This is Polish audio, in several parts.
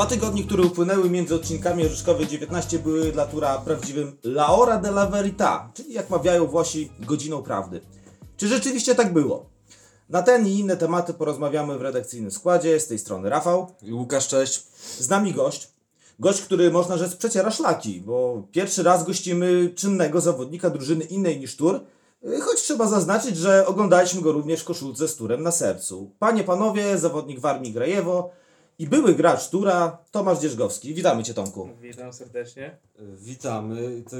Dwa tygodnie, które upłynęły między odcinkami Orzeszkowej 19 były dla Tura prawdziwym Laora de la Verita, czyli jak mawiają Włosi, godziną prawdy. Czy rzeczywiście tak było? Na ten i inne tematy porozmawiamy w redakcyjnym składzie. Z tej strony Rafał. Łukasz, cześć. Z nami gość. Gość, który można rzec przeciera szlaki, bo pierwszy raz gościmy czynnego zawodnika drużyny innej niż Tur, choć trzeba zaznaczyć, że oglądaliśmy go również w koszulce z Turem na sercu. Panie, panowie, zawodnik w Armii Grajewo i były gracz Tura, Tomasz Dzierżgowski. Witamy Cię Tomku. Witam serdecznie. Witamy. To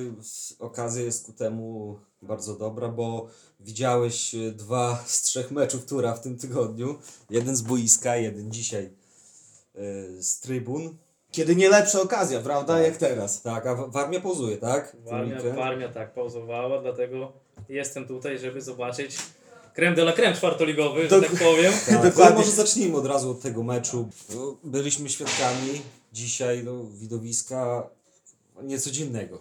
okazja jest ku temu bardzo dobra, bo widziałeś e, dwa z trzech meczów Tura w tym tygodniu. Jeden z boiska, jeden dzisiaj e, z trybun. Kiedy nie lepsza okazja, prawda, jak teraz. Tak, a w- Warmia pauzuje, tak? W ten Armia, weekend? Armia tak pauzowała, dlatego jestem tutaj, żeby zobaczyć creme de la creme czwartoligowy, że Dok- tak powiem. Tak, no Dokładnie. może zacznijmy od razu od tego meczu. Byliśmy świadkami dzisiaj no, widowiska niecodziennego.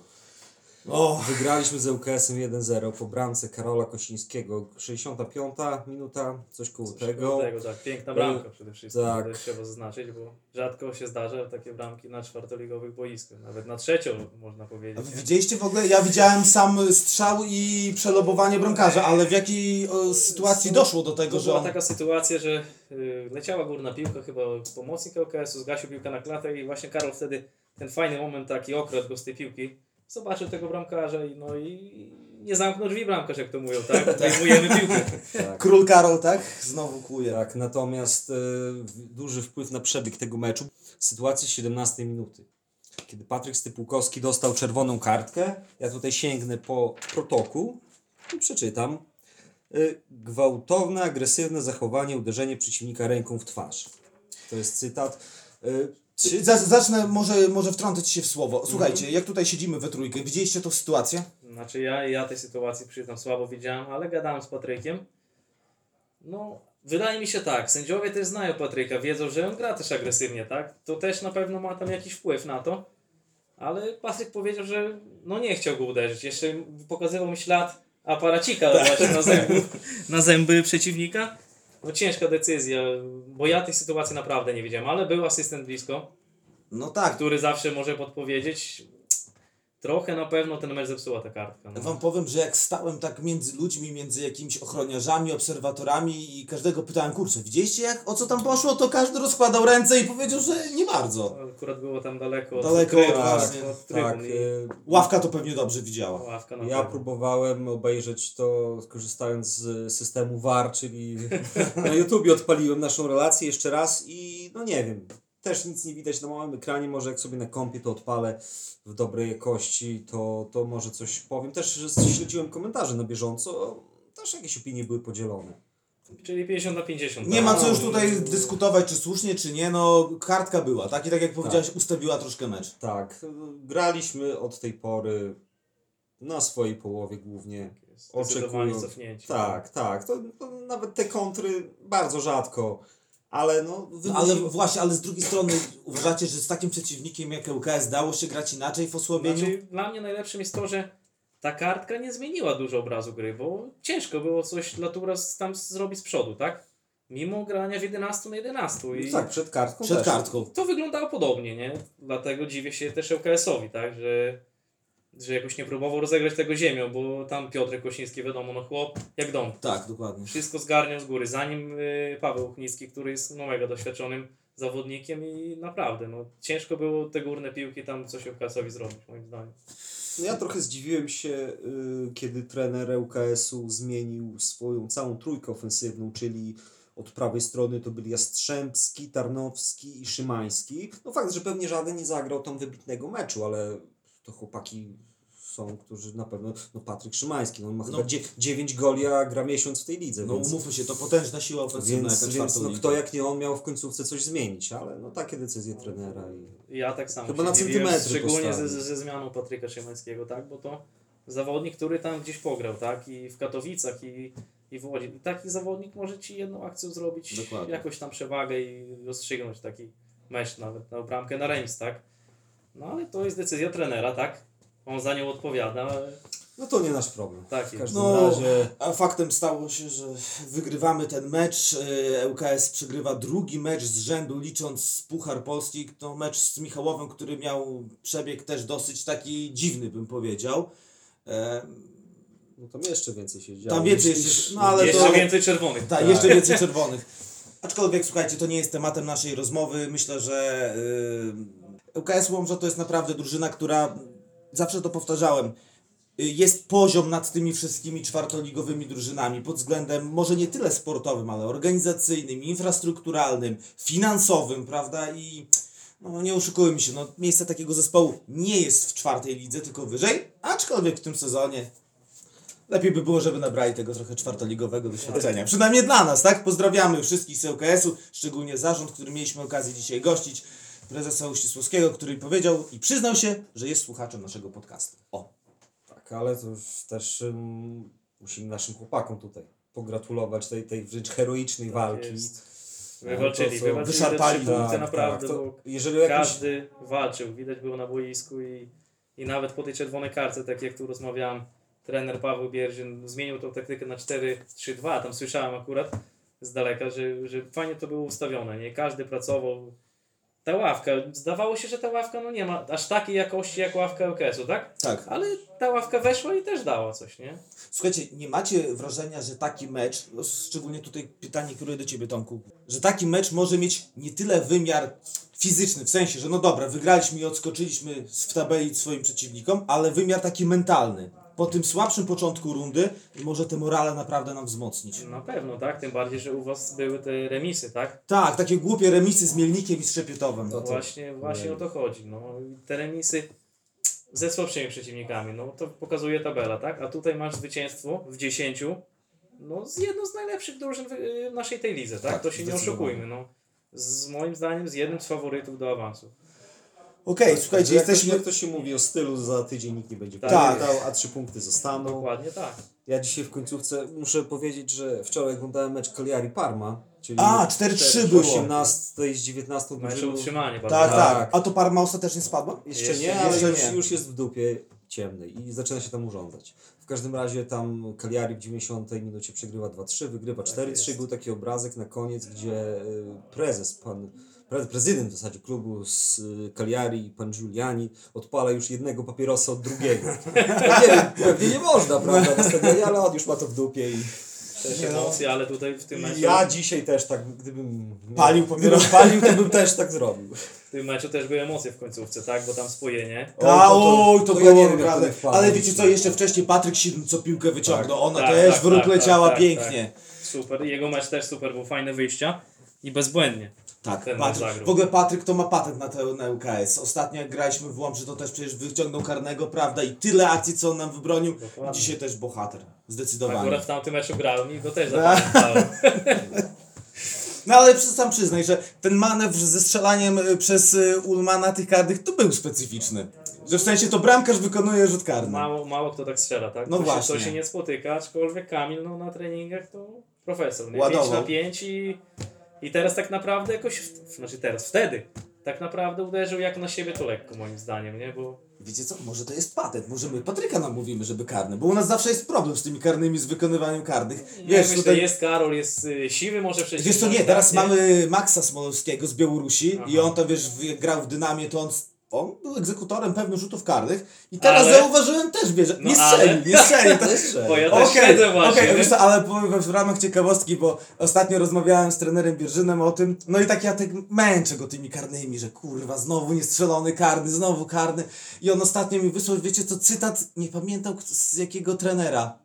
O, Wygraliśmy z ŁKS-em 1-0 po bramce Karola Kosińskiego. 65 minuta, coś koło tego. Tego, tak, piękna bramka przede wszystkim, tak. tak. trzeba zaznaczyć, bo rzadko się zdarza takie bramki na czwartoligowych boiskach, nawet na trzecią można a powiedzieć. nie? widzieliście w ogóle? Ja widziałem sam strzał i przelobowanie bramkarza, ale w jakiej sytuacji doszło do tego, To że była on... taka sytuacja, że y, leciała górna piłka, chyba pomocnik LKS-u, zgasił piłkę na klatę i właśnie Karol wtedy ten fajny moment taki okradł go z tej piłki. Zobaczył tego bramkarza i no i nie zamknął drzwi bramkarz, jak to mówią, tak? Wyjmujemy piłkę. Tak. Król Karol, tak? Znowu kłuje. Tak, natomiast w- duży wpływ na przebieg tego meczu. Sytuacja z 17 minuty. Kiedy Patryk Stypułkowski dostał czerwoną kartkę, ja tutaj sięgnę po protokół i przeczytam. E, Gwałtowne, agresywne zachowanie, uderzenie przeciwnika ręką w twarz. To jest cytat. E, Czy, Za- Zacznę, może, może wtrącę Ci się w słowo. Słuchajcie, jak tutaj siedzimy we trójkę, widzieliście tą sytuację? Znaczy ja, ja tej sytuacji przyznam słabo widziałem, ale gadałem z Patrykiem. No, wydaje mi się tak, sędziowie też znają Patryka, wiedzą, że on gra też agresywnie, tak? To też na pewno ma tam jakiś wpływ na to. Ale Patryk powiedział, że no nie chciał go uderzyć. Jeszcze pokazywał mi ślad aparacika właśnie na zęby, na zęby przeciwnika. No ciężka decyzja, bo ja tej sytuacji naprawdę nie widziałem, ale był asystent blisko, No tak. który zawsze może podpowiedzieć. Trochę na pewno ten mecz zepsuła ta kartka. No. Wam powiem, że jak stałem tak między ludźmi, między jakimiś ochroniarzami, obserwatorami i każdego pytałem, kurczę, widzieliście jak, o co tam poszło, to każdy rozkładał ręce i powiedział, że nie bardzo. Akurat było tam daleko od Daleko, trybun, właśnie. od trybun tak, i e, Ławka to pewnie dobrze widziała. ławka na Ja pewno. próbowałem obejrzeć to korzystając z systemu VAR, czyli na YouTubie odpaliłem naszą relację jeszcze raz i no nie wiem, też nic nie widać na małym ekranie, może jak sobie na kompie to odpalę w dobrej jakości, to, to może coś powiem. Też śledziłem komentarze na bieżąco, też jakieś opinie były podzielone. Czyli 50 na 50. Nie tak? ma co już tutaj dyskutować, czy słusznie, czy nie, no kartka była, tak? I tak jak powiedziałeś, ustawiła troszkę mecz. Tak, graliśmy od tej pory na swojej połowie głównie. Zdecydowanie oczekują- cofnięcie. Tak, tak. To, to nawet te kontry bardzo rzadko, ale no. No, ale właśnie, ale z drugiej strony uważacie, że z takim przeciwnikiem jak ŁKS dało się grać inaczej w osłabieniu? Znaczy, dla mnie najlepszym jest to, że ta kartka nie zmieniła dużo obrazu gry, bo ciężko było coś dla Tura z- tam zrobić z przodu, tak? Mimo grania w 11 na 11 i tak, przed kartką. Przed też. kartką. to wyglądało podobnie, nie? Dlatego dziwię się też LKS-owi, tak? Że, że jakoś nie próbował rozegrać tego ziemią, bo tam Piotr Kosiński, wiadomo, no chłop jak dom. Tak, dokładnie. Wszystko zgarniał z góry, zanim y, Paweł Uchnicki, który jest no, mega doświadczonym zawodnikiem i naprawdę, no ciężko było te górne piłki tam coś LKS-owi zrobić, moim zdaniem. No Ja trochę zdziwiłem się, y, kiedy trener ŁKS-u zmienił swoją całą trójkę ofensywną, czyli od prawej strony to byli Jastrzębski, Tarnowski i Szymański. No fakt, że pewnie żaden nie zagrał tam wybitnego meczu, ale to chłopaki są, którzy na pewno, no Patryk Szymański, no on ma No. chyba dzie- 9 goli, a gra miesiąc w tej lidze, No więc, umówmy się, to potężna siła ofensywna więc, więc no, kto jak nie on miał w końcówce coś zmienić, ale no takie decyzje trenera i... Ja tak samo Chyba się na centymetry szczególnie ze, ze, zmianą Patryka Szymańskiego, tak? Bo to zawodnik, który tam gdzieś pograł, tak? I w Katowicach, i, i w Łodzi. I taki zawodnik może Ci jedną akcję zrobić, Dokładnie. jakoś tam przewagę i rozstrzygnąć taki mecz nawet, na bramkę na remis, tak? No ale to jest decyzja trenera, tak? On za nią odpowiada. ale No to nie nasz problem. Tak w każdym No, razie a faktem stało się, że wygrywamy ten mecz. e, ŁKS przegrywa drugi mecz z rzędu, licząc Puchar Polski. To mecz z Michałowem, który miał przebieg też dosyć taki dziwny, bym powiedział. E, no tam jeszcze więcej się działo. Tam więcej jeszcze- niż- no ale Jeszcze to- więcej czerwonych. Tak, jeszcze więcej czerwonych. Aczkolwiek, słuchajcie, to nie jest tematem naszej rozmowy. Myślę, że yy, ŁKS Łomża to jest naprawdę drużyna, która, zawsze to powtarzałem, y, jest poziom nad tymi wszystkimi czwartoligowymi drużynami pod względem może nie tyle sportowym, ale organizacyjnym, infrastrukturalnym, finansowym, prawda? I no, nie oszukujmy się, no, miejsce takiego zespołu nie jest w czwartej lidze, tylko wyżej, aczkolwiek w tym sezonie Lepiej by było, żeby nabrali tego trochę czwartoligowego doświadczenia. Przynajmniej dla nas, tak? Pozdrawiamy wszystkich z ŁKS-u, szczególnie zarząd, który mieliśmy okazję dzisiaj gościć, prezesa Uścisłowskiego, który powiedział i przyznał się, że jest słuchaczem naszego podcastu. O. Tak, ale to już też ym, musimy naszym chłopakom tutaj pogratulować tej, tej wręcz heroicznej walki. Tak Jest. No, Wywalczyli, to, wywalczyli wyszarpali, punkty Tak, naprawdę, tak, to, jeżeli każdy walczył, widać było na boisku i, i nawet po tej czerwonej karce, tak jak tu rozmawiałem, trener Paweł Bierzyn zmienił tą taktykę na 4-3-2, tam słyszałem akurat z daleka, że, że fajnie to było ustawione, nie? Każdy pracował. Ta ławka, zdawało się, że ta ławka no nie ma aż takiej jakości jak ławka LKS-u, tak? Tak. Ale ta ławka weszła i też dała coś, nie? Słuchajcie, nie macie wrażenia, że taki mecz, no, szczególnie tutaj pytanie kieruję do Ciebie Tomku, że taki mecz może mieć nie tyle wymiar fizyczny, w sensie, że no dobra, wygraliśmy i odskoczyliśmy w tabeli swoim przeciwnikom, ale wymiar taki mentalny. Po tym słabszym początku rundy może te morale naprawdę nam wzmocnić. Na pewno, tak? Tym bardziej, że u Was były te remisy, tak? Tak, takie głupie remisy z Mielnikiem i z Trzepietowem. No to- Właśnie, właśnie o to chodzi. No, te remisy ze słabszymi przeciwnikami, no to pokazuje tabela, tak? A tutaj masz zwycięstwo w 10, no z jedną z najlepszych drużyn w y, naszej tej lidze, tak? Tak, to się nie oszukujmy, no. Z moim zdaniem z jednym z faworytów do awansu. Okej, słuchajcie, jak, to, jesteśmy... jak to się mówi o stylu, za tydzień nikt nie będzie Tak. pamiętał, a trzy punkty zostaną. Dokładnie tak. Ja dzisiaj w końcówce muszę powiedzieć, że wczoraj oglądałem mecz Cagliari-Parma, czyli A, 4-3 było. 18 z 19 Mecze utrzymanie bardzo. Tak, tak. Tak. A to Parma ostatecznie spadła? Jeszcze, Jeszcze- nie, ale jeszcze już, nie. już jest w dupie ciemnej i zaczyna się tam urządzać. W każdym razie tam Cagliari w 90 minucie przegrywa 2-3, wygrywa 4-3. jest. Był taki obrazek na koniec, gdzie y, prezes, pan prezydent w zasadzie klubu z y, Cagliari, pan Giuliani, odpala już jednego papierosa od drugiego. Ja nie wiem, pewnie nie można, prawda, na stadionie, ale on już ma to w dupie i Też Nie no. emocje, ale tutaj w tym meczu, ja dzisiaj też tak, gdybym Palił papierosa. palił, to bym też tak zrobił. w tym meczu też były emocje w końcówce, tak? Bo tam spojenie. Ta, Tak, oj, to, to ja było nie wiem, jak naprawdę. to wpadło. Ale wiecie co, jeszcze wcześniej Patryk Sidn, co piłkę wyciągnął, ona Tak, też tak, w róg tak, leciała tak, tak, pięknie. Super. Jego mecz też super, był fajne wyjścia i bezbłędnie. Tak, Ten Patryk, w ogóle Patryk to ma patent na, te, na UKS. Ostatnio jak graliśmy w Łomży, to też przecież wyciągnął karnego, prawda? I tyle akcji, co on nam wybronił. Dokładnie. Dzisiaj też bohater, Akurat zdecydowanie. w tamtym meczu grałem i go też zapamiętałem. No ale sam przyznaj, że ten manewr ze strzelaniem y, przez y, Ulmana tych karnych to był specyficzny. Że w sensie to bramkarz wykonuje rzut karny. Mało, mało kto tak strzela, tak? No to właśnie. Się, to się nie spotyka, aczkolwiek Kamil no, na treningach to profesor. Nie? Ładował. 5 na 5 i, i teraz tak naprawdę jakoś, znaczy teraz, wtedy tak naprawdę uderzył jak na siebie to lekko moim zdaniem, nie? Bo Wiecie co, może to jest patent, może my Patryka namówimy, żeby karny, bo u nas zawsze jest problem z tymi karnymi, z wykonywaniem karnych. nie, Wiesz, myślę, tutaj... jest Karol, jest y, siwy, może przejść. Wiesz co, nie, teraz mamy Maxa Smolowskiego z Białorusi Aha. i on to wiesz, grał w Dynamie, to on, on był egzekutorem pewnych rzutów karnych i teraz Ale- zauważyłem też, wiesz, No nie ale- strzelił, nie strzelił. To... Bo ja też Okej, wiesz co, ale powiem w ramach ciekawostki, bo ostatnio rozmawiałem z trenerem Bierżynem o tym, no i tak ja tak męczę go tymi karnymi, że kurwa, znowu niestrzelony karny, znowu karny i on ostatnio mi wysłał, wiecie co, cytat, nie pamiętam z jakiego trenera.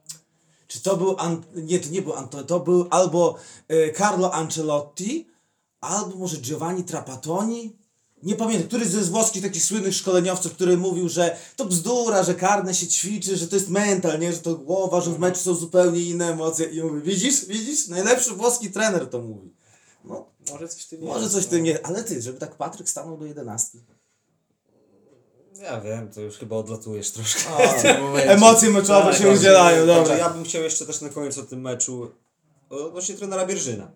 Czy to był, An... nie, to nie był Antonio, to był albo e, Carlo Ancelotti, albo może Giovanni Trapattoni, nie pamiętam, któryś ze z włoskich takich słynnych szkoleniowców, który mówił, że to bzdura, że karne się ćwiczy, że to jest mental, nie, że to głowa, że w meczu są zupełnie inne emocje i mówi, widzisz, widzisz, najlepszy włoski trener to mówi. No, Może coś tym może coś no. tym nie, ale ty, żeby tak Patryk stanął do 11. Ja wiem, to już chyba odlatujesz troszkę A, momencie. Emocje meczowe Tak, się tak. udzielają, Także dobra. ja bym chciał jeszcze też na koniec o tym meczu odnośnie trenera Bierżyna.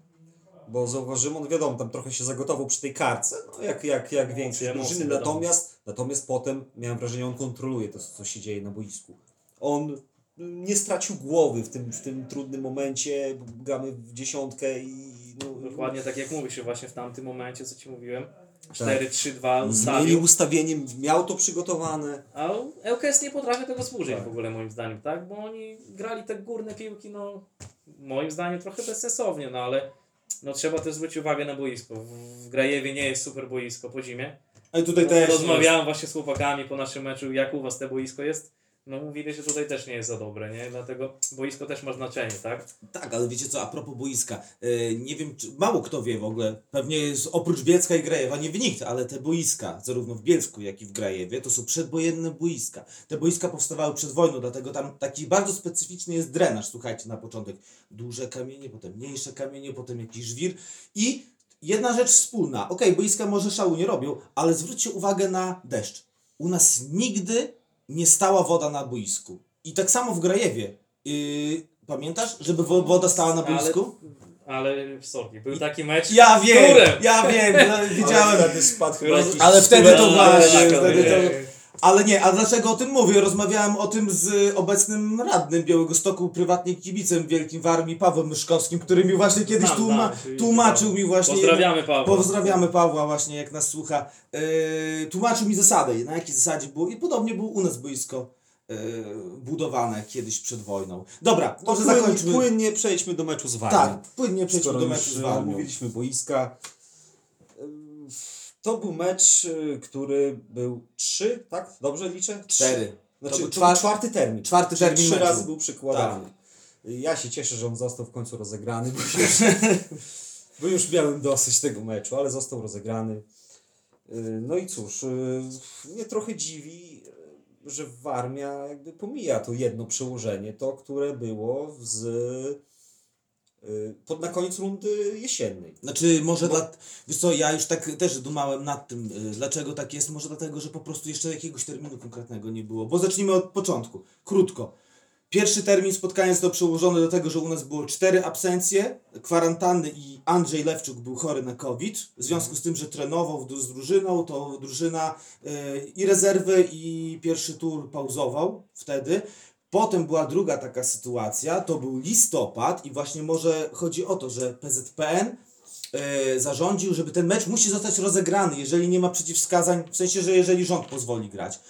Bo zauważyłem, on wiadomo, tam trochę się zagotował przy tej karce, no jak, jak, jak większość Emocje, drużyny, natomiast, natomiast potem miałem wrażenie, on kontroluje to, co się dzieje na boisku. On nie stracił głowy w tym, w tym trudnym momencie. Gramy w dziesiątkę i no, Dokładnie tak jak mówisz, właśnie w tamtym momencie, co ci mówiłem. Tak. 4-3-2 Zmienił ustawił. ustawienie, miał to przygotowane. A ŁKS nie potrafi tego służyć Tak. w ogóle moim zdaniem, tak? Bo oni grali te górne piłki, no moim zdaniem trochę bezsensownie, no ale no trzeba też zwrócić uwagę na boisko. W- Grajewie nie jest super boisko po zimie. A i tutaj też. Rozmawiałem właśnie z chłopakami po naszym meczu, jak u was te boisko jest. No mówili, że tutaj też nie jest za dobre, nie? Dlatego boisko też ma znaczenie, tak? Tak, ale wiecie co, a propos boiska, e, nie wiem, czy mało kto wie w ogóle, pewnie jest, oprócz Bielska i Grajewa nie wie nikt, ale te boiska, zarówno w Bielsku, jak i w Grajewie, to są przedwojenne boiska. Te boiska powstawały przed wojną, dlatego tam taki bardzo specyficzny jest drenaż, słuchajcie, na początek duże kamienie, potem mniejsze kamienie, potem jakiś żwir i jedna rzecz wspólna, okej, boiska może szału nie robią, ale zwróćcie uwagę na deszcz. U nas nigdy nie stała woda na boisku. I tak samo w Grajewie. Yy, pamiętasz, żeby wo- woda stała na boisku? Ale, ale sorry, był taki mecz. Ja wiem, ja wiem, no, wiedziałem. wtedy spadł chyba Ale wtedy to właśnie, wtedy ale- to... Ale nie, a dlaczego o tym mówię? Rozmawiałem o tym z obecnym radnym Białego Stoku, prywatnie kibicem wielkim w armii, Pawłem Myszkowskim, który mi właśnie kiedyś Znam, tłuma- oczywiście, tłumaczył tak. mi właśnie... Pozdrawiamy Pawła. Pozdrawiamy Pawła właśnie, jak nas słucha. Yy, tłumaczył mi zasady, na jakiej zasadzie było i podobnie było u nas boisko yy, budowane kiedyś przed wojną. Dobra, No, może płynnie, zakończmy. płynnie przejdźmy do meczu z Warmią. Tak, płynnie przejdźmy Skoro do meczu z Warmią. omówiliśmy boiska. To był mecz, y, który był trzy, tak? Dobrze liczę? Trzy. Cztery. Znaczy, To był czwarty- termin. czwarty Czyli termin Trzy razy był przykładany. Ja się cieszę, że on został w końcu rozegrany, bo już, bo już miałem dosyć tego meczu, ale został rozegrany. Y, No i cóż, y, mnie trochę dziwi, że Warmia jakby pomija to jedno przełożenie, to które było z, pod na koniec rundy jesiennej. Znaczy, może Bo- dla. Wiesz co, ja już tak też dumałem nad tym, y, dlaczego tak jest. Może dlatego, że po prostu jeszcze jakiegoś terminu konkretnego nie było. Bo zacznijmy od początku. Krótko. Pierwszy termin spotkania został przełożony do tego, że u nas było cztery absencje, kwarantanny i Andrzej Lewczuk był chory na COVID. W związku z tym, że trenował z drużyną, to drużyna y, i rezerwy, i pierwszy tur pauzował wtedy. Potem była druga taka sytuacja, to był listopad i właśnie może chodzi o to, że PZPN e, zarządził, żeby ten mecz musi zostać rozegrany, jeżeli nie ma przeciwwskazań, w sensie, że jeżeli rząd pozwoli grać.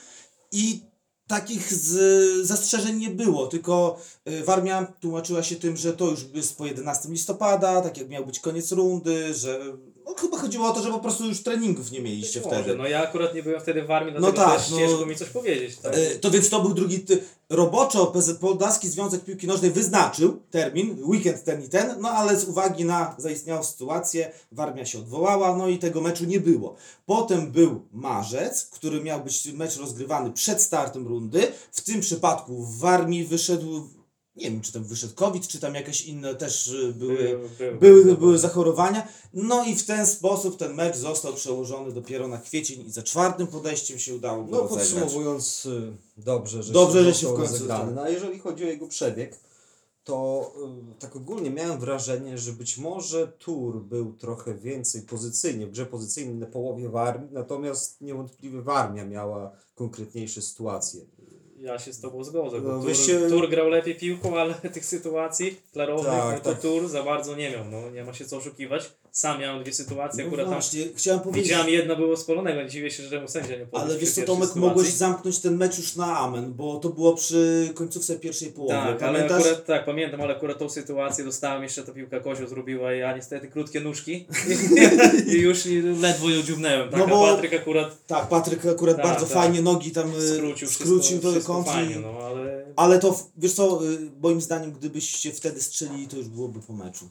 I takich z, zastrzeżeń nie było, tylko e, Warmia tłumaczyła się tym, że to już jest po 11 listopada, tak jak miał być koniec rundy, że no, chyba chodziło o to, że po prostu już treningów nie mieliście Być może. wtedy. No ja akurat nie byłem wtedy w armii, No dlatego tak, też no- ciężko mi coś powiedzieć. Tak? E, To więc to był drugi. Ty... Roboczo Polski Związek Piłki Nożnej wyznaczył termin, weekend ten i ten, no ale z uwagi na zaistniałą sytuację Warmia się odwołała, no i tego meczu nie było. Potem był marzec, który miał być mecz rozgrywany przed startem rundy. W tym przypadku w Warmii wyszedł, nie wiem czy tam wyszedł COVID, czy tam jakieś inne też y, były były, były zachorowania. No i w ten sposób ten mecz został przełożony dopiero na kwiecień i za czwartym podejściem się udało go No rozegrać. podsumowując, y, dobrze, że Dobrze, się że się w końcu rozegrany. No a jeżeli chodzi o jego przebieg, to y, tak ogólnie miałem wrażenie, że być może Tur był trochę więcej pozycyjnie, w grze pozycyjnej na połowie Warmii, natomiast niewątpliwie Warmia miała konkretniejsze sytuacje. Ja się z tobą zgodzę, bo No, Tur, wyście- Tur grał lepiej piłką, ale tych sytuacji klarownych, Tak, no to tak. Tur za bardzo nie miał, no nie ma się co oszukiwać. Sam miałem dwie sytuacje, No akurat tam właśnie, chciałem powiedzieć, widziałem jedno było spalonego, dziwię się, że mu sędzia nie podał ale wiesz co Tomek, sytuacji. mogłeś zamknąć ten mecz już na amen, bo to było przy końcówce pierwszej połowy. Tak, ale Pamiętasz? akurat, tak, pamiętam, ale akurat tą sytuację dostałem jeszcze, ta piłka Kozio zrobiła i ja niestety krótkie nóżki i już ledwo ją dziubnęłem, tak, No a bo- Patryk akurat Tak, Patryk akurat Tak, bardzo tak. fajnie nogi tam skrócił, skrócił wszystko, wszystko fajnie, no ale Ale to, wiesz co, y, moim zdaniem, gdybyście wtedy strzelili, to już byłoby po meczu.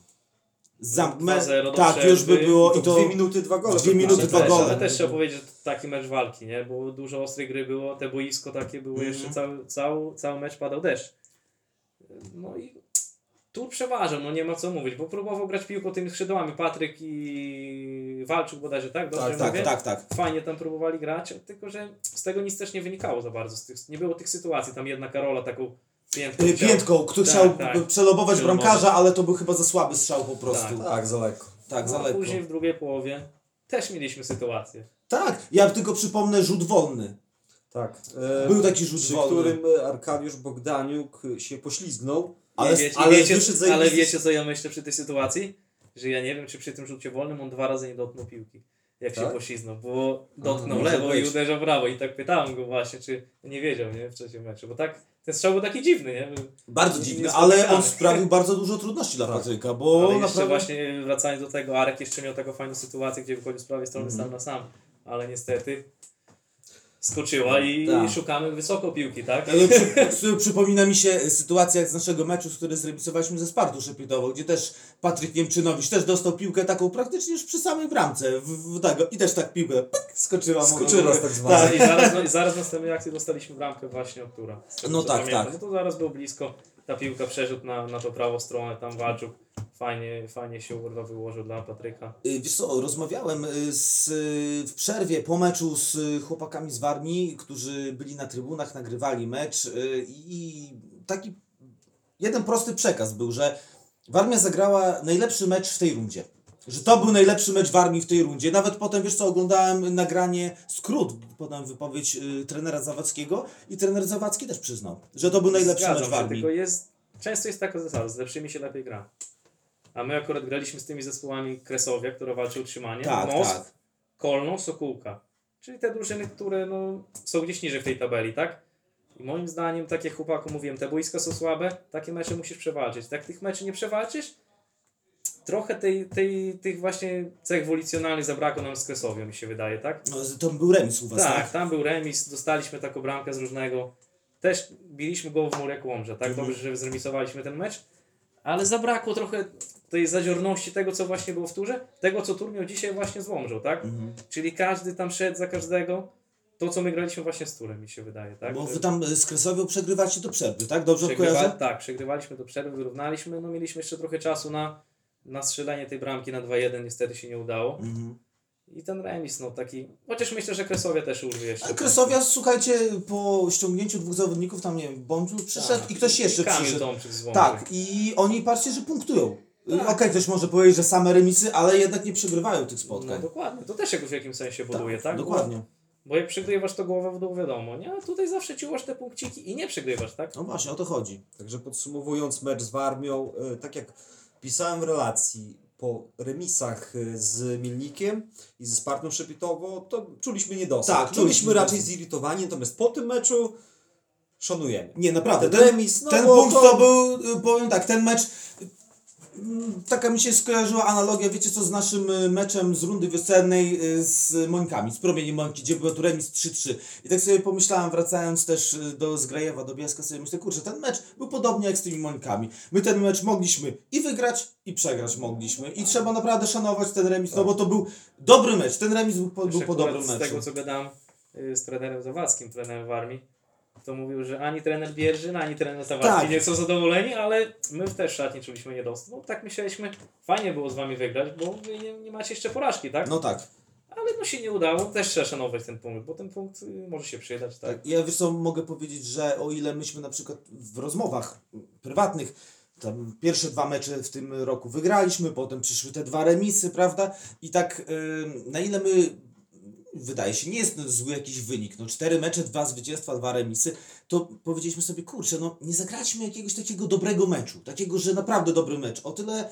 Zam- me- 2-0 do tak, już by było I to, dwie minuty, dwa gole. dwie minuty, praktycznie. dwa też, gole. Ale też trzeba powiedzieć, że to taki mecz walki, nie? Bo dużo ostrej gry było, te boisko takie było, Mhm. jeszcze cały, cały, cały mecz padał deszcz. No i tu przeważał, no nie ma co mówić, bo próbował grać piłką tymi skrzydłami, Patryk i Walczuk bodajże, tak? Dobrze Tak, tak, mówię? tak, tak. Fajnie tam próbowali grać, tylko że z tego nic też nie wynikało za bardzo. Z tych, nie było tych sytuacji, tam jedna Karola taką piętką. Y, chciał- Piętką, kto Tak, chciał tak. przelobować Przelobować. bramkarza, ale to był chyba za słaby strzał po prostu. Tak. Tak, za lekko. Tak, No, za a lekko. później w drugiej połowie też mieliśmy sytuację. Tak, ja tylko przypomnę rzut wolny. Tak. E, Był taki rzut przy wolny. którym Arkadiusz Bogdaniuk się poślizgnął. Ale- wiecie, ale wiecie, wyszedł ale wiecie, co ja myślę przy tej sytuacji? Że ja nie wiem, czy przy tym rzucie wolnym on dwa razy nie dotknął piłki. Jak się Tak? poślizgnął, bo dotknął może lewo i uderzył prawo. I tak pytałem go właśnie, czy nie wiedział nie, w trzecim meczu. Bo tak, ten strzał był taki dziwny, nie? Bardzo Nie- dziwny, nie ale on sprawił bardzo dużo trudności dla Tak. Patryka, bo Ale jeszcze naprawdę... właśnie wracając do tego, Arek jeszcze miał taką fajną sytuację, gdzie wychodził z prawej strony Mhm. sam na sam. Ale niestety skoczyła i Tak. szukamy wysoko piłki, tak? Ale przy, przy, przypomina mi się sytuacja z naszego meczu, z którym zremisowaliśmy ze Spartą Szepitowo, gdzie też Patryk Niemczynowicz też dostał piłkę taką praktycznie już przy samej bramce w, w tego, i też tak piłkę pyk, skoczyła. do Skoczyła góry. tak zwana. Tak. I zaraz, no, i zaraz w następnej akcji dostaliśmy bramkę właśnie od Tura. No tak, pamiętam. tak. No to zaraz był blisko. Ta piłka przerzut na, na tą prawą stronę, tam Walczuk fajnie, fajnie się urwa wyłożył dla Patryka. Y, Wiesz co, rozmawiałem y, z, w przerwie po meczu z y, chłopakami z Warmii, którzy byli na trybunach, nagrywali mecz i taki jeden prosty przekaz był, że Warmia zagrała najlepszy mecz w tej rundzie. Że to był najlepszy mecz Warmii w tej rundzie. Nawet potem, wiesz co, oglądałem nagranie, skrót, potem wypowiedź y, trenera Zawadzkiego i trener Zawadzki też przyznał, że to był najlepszy Zgadzam mecz się, Warmii. tylko jest, często jest taka zasada, z lepszymi się lepiej gra. A my akurat graliśmy z tymi zespołami Kresowia, które walczy o utrzymanie, Tak, Most, tak. Kolno, Sokółka. Czyli te drużyny, które no, są gdzieś niżej w tej tabeli, tak? I moim zdaniem, tak jak chłopaku mówiłem, te boiska są słabe, takie mecze musisz przewalczyć. Jak tych meczy nie przewalczysz, trochę tej, tej, tych właśnie cech wolicjonalnych zabrakło nam z Kresowią, mi się wydaje, tak? No, to był remis u was, tak? Tak, tam był remis, dostaliśmy taką bramkę z różnego. Też biliśmy go w mur jak Łomża, tak? Mhm. Dobrze, że zremisowaliśmy ten mecz, ale zabrakło trochę tej zadziorności tego, co właśnie było w turze, tego, co tur miał dzisiaj właśnie z Łomżą, tak? Mhm. Czyli każdy tam szedł za każdego. To, co my graliśmy właśnie z turem, mi się wydaje, tak? Bo wy tam y, z Kresowią przegrywacie do przerwy, tak? Dobrze przegrywa... kojarzę? Tak, przegrywaliśmy do przerwy, wyrównaliśmy, no mieliśmy jeszcze trochę czasu na, na strzelenie tej bramki na 2-1, niestety się nie udało. Mhm. I ten remis, no taki, chociaż myślę, że Kresowia też urwie jeszcze. A Kresowia, słuchajcie, po ściągnięciu dwóch zawodników, tam nie wiem, Bądź przyszedł Tak. i ktoś jeszcze Kamil przyszedł. Tak, i oni patrzcie, że punktują. Tak. Okej, ktoś może powiedzieć, że same remisy, ale jednak nie przegrywają tych No spotkań. dokładnie, to też jakoś w jakimś sensie buduje, tak? Dokładnie. Bo jak przegrywasz, to głowa w dół wiadomo, nie? A tutaj zawsze ciułasz te punkciki i nie przegrywasz, tak? No właśnie, o to chodzi. Także podsumowując mecz z Warmią, e, tak jak pisałem w relacji, po remisach e, z Milnikiem i ze Spartą Szepitowo, to czuliśmy niedosyt. Tak, czuliśmy raczej zirytowani, natomiast po tym meczu szanujemy. Nie, naprawdę. Ten remis, no ten punkt to- to był, y, powiem tak, ten mecz, taka mi się skojarzyła analogia, wiecie co, z naszym y, meczem z rundy wiosennej y, z Mońkami, z Promieniem Mońki, gdzie był tu remis 3-3. I tak sobie pomyślałem, wracając też y, do Zgrajewa, do Bielska, sobie myślę, kurczę, ten mecz był podobnie jak z tymi Mońkami. My ten mecz mogliśmy i wygrać, i przegrać mogliśmy. I trzeba naprawdę szanować ten remis, no bo to był dobry mecz. Ten remis był po, był po dobrym z meczu. tego, co gadałem y, z trenerem Zawadzkim, trenerem w armii, to mówił, że ani trener Bierzyn, ani trener Zawadzki Tak. nie są zadowoleni, ale my też szatni czuliśmy niedosyt. No tak myśleliśmy, fajnie było z wami wygrać, bo wy nie, nie macie jeszcze porażki, tak? No tak. Ale no się nie udało, też trzeba szanować ten punkt, bo ten punkt y, może się przydać, tak? Tak, ja wiesz co, mogę powiedzieć, że o ile myśmy na przykład w rozmowach prywatnych, tam pierwsze dwa mecze w tym roku wygraliśmy, potem przyszły te dwa remisy, prawda? I tak y, na ile my, wydaje się, nie jest zły jakiś wynik, no cztery mecze, dwa zwycięstwa, dwa remisy, to powiedzieliśmy sobie, kurczę, no nie zagraliśmy jakiegoś takiego dobrego meczu, takiego, że naprawdę dobry mecz. O tyle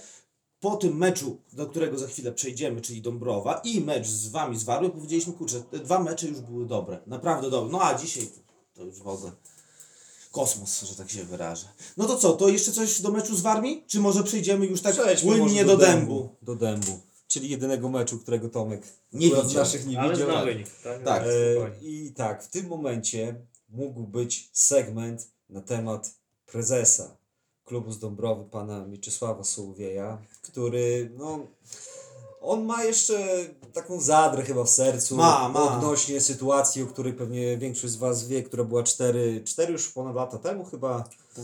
po tym meczu, do którego za chwilę przejdziemy, czyli Dąbrowa i mecz z wami z Warły, powiedzieliśmy, kurczę, te dwa mecze już były dobre, naprawdę dobre. No a dzisiaj to już w ogóle kosmos, że tak się wyrażę. No to co, to jeszcze coś do meczu z Warmi? Czy może przejdziemy już tak Przejdźmy płynnie może do dębu? Do dębu. Czyli jedynego meczu, którego Tomek Nie widział. naszych nie Ale widział. Tak. wynik, tak? Tak. E, Spokojnie. I tak, w tym momencie mógł być segment na temat prezesa klubu z Dąbrowy, pana Mieczysława Sołowieja, który, no, on ma jeszcze taką zadrę chyba w sercu Ma, ma. odnośnie sytuacji, o której pewnie większość z Was wie, która była 4, 4 już ponad lata temu chyba e,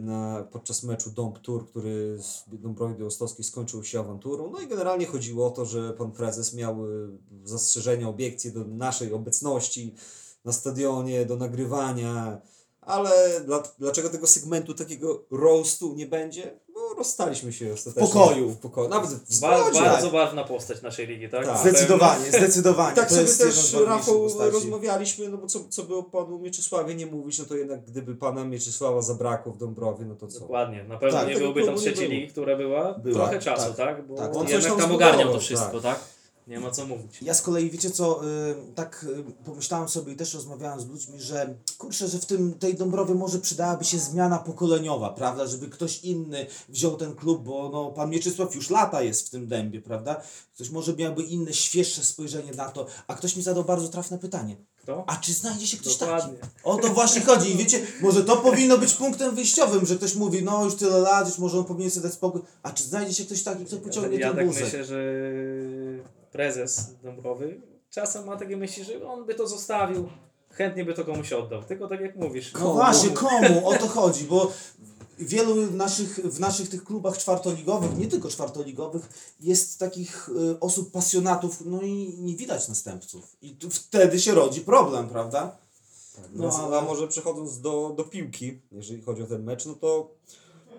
na, podczas meczu Dąb Tour, który z Dąbrowy Białostockiej skończył się awanturą. No i generalnie chodziło o to, że pan prezes miał e, zastrzeżenia, obiekcje do naszej obecności na stadionie, do nagrywania, ale dla, dlaczego tego segmentu takiego roastu nie będzie? Rozstaliśmy się ostatecznie. W pokoju. W pokoju. Nawet w Ba- zgodzie. bardzo barwna postać naszej ligi, tak? Tak. Zdecydowanie, I zdecydowanie. tak To sobie też, Rafał, postaci. rozmawialiśmy, no bo co, co by o panu Mieczysławie nie mówić, no to jednak gdyby pana Mieczysława zabrakło w Dąbrowie, no to co? Dokładnie. Na pewno Tak, nie tego byłoby tam trzeciej ligi, która była, Była, trochę czasu, tak. tak? Bo Tak, on coś jednak tam tam ogarniał to zbudował, wszystko, tak. Tak? Nie ma co mówić. Ja z kolei, wiecie co, y, tak y, pomyślałem sobie i też rozmawiałem z ludźmi, że kurczę, że w tym, tej Dąbrowie może przydałaby się zmiana pokoleniowa, prawda, żeby ktoś inny wziął ten klub, bo no, pan Mieczysław już lata jest w tym dębie, prawda, ktoś może miałby inne, świeższe spojrzenie na to, a ktoś mi zadał bardzo trafne pytanie, Kto? a czy znajdzie się ktoś taki? Dokładnie. O to właśnie chodzi i wiecie, może to powinno być punktem wyjściowym, że ktoś mówi, no już tyle lat, już może on powinien sobie dać spokój, a czy znajdzie się ktoś taki, kto pociągnie Ja ten tak wózek? myślę, że prezes Dąbrowy czasem ma takie myśli, że on by to zostawił, chętnie by to komuś oddał. Tylko tak jak mówisz. No właśnie, komu o to chodzi? Bo wielu naszych, w naszych tych klubach czwartoligowych, nie tylko czwartoligowych, jest takich y, osób pasjonatów, no i nie widać następców. I wtedy się rodzi problem, prawda? No, No, a ale- może przechodząc do, do piłki, jeżeli chodzi o ten mecz, no to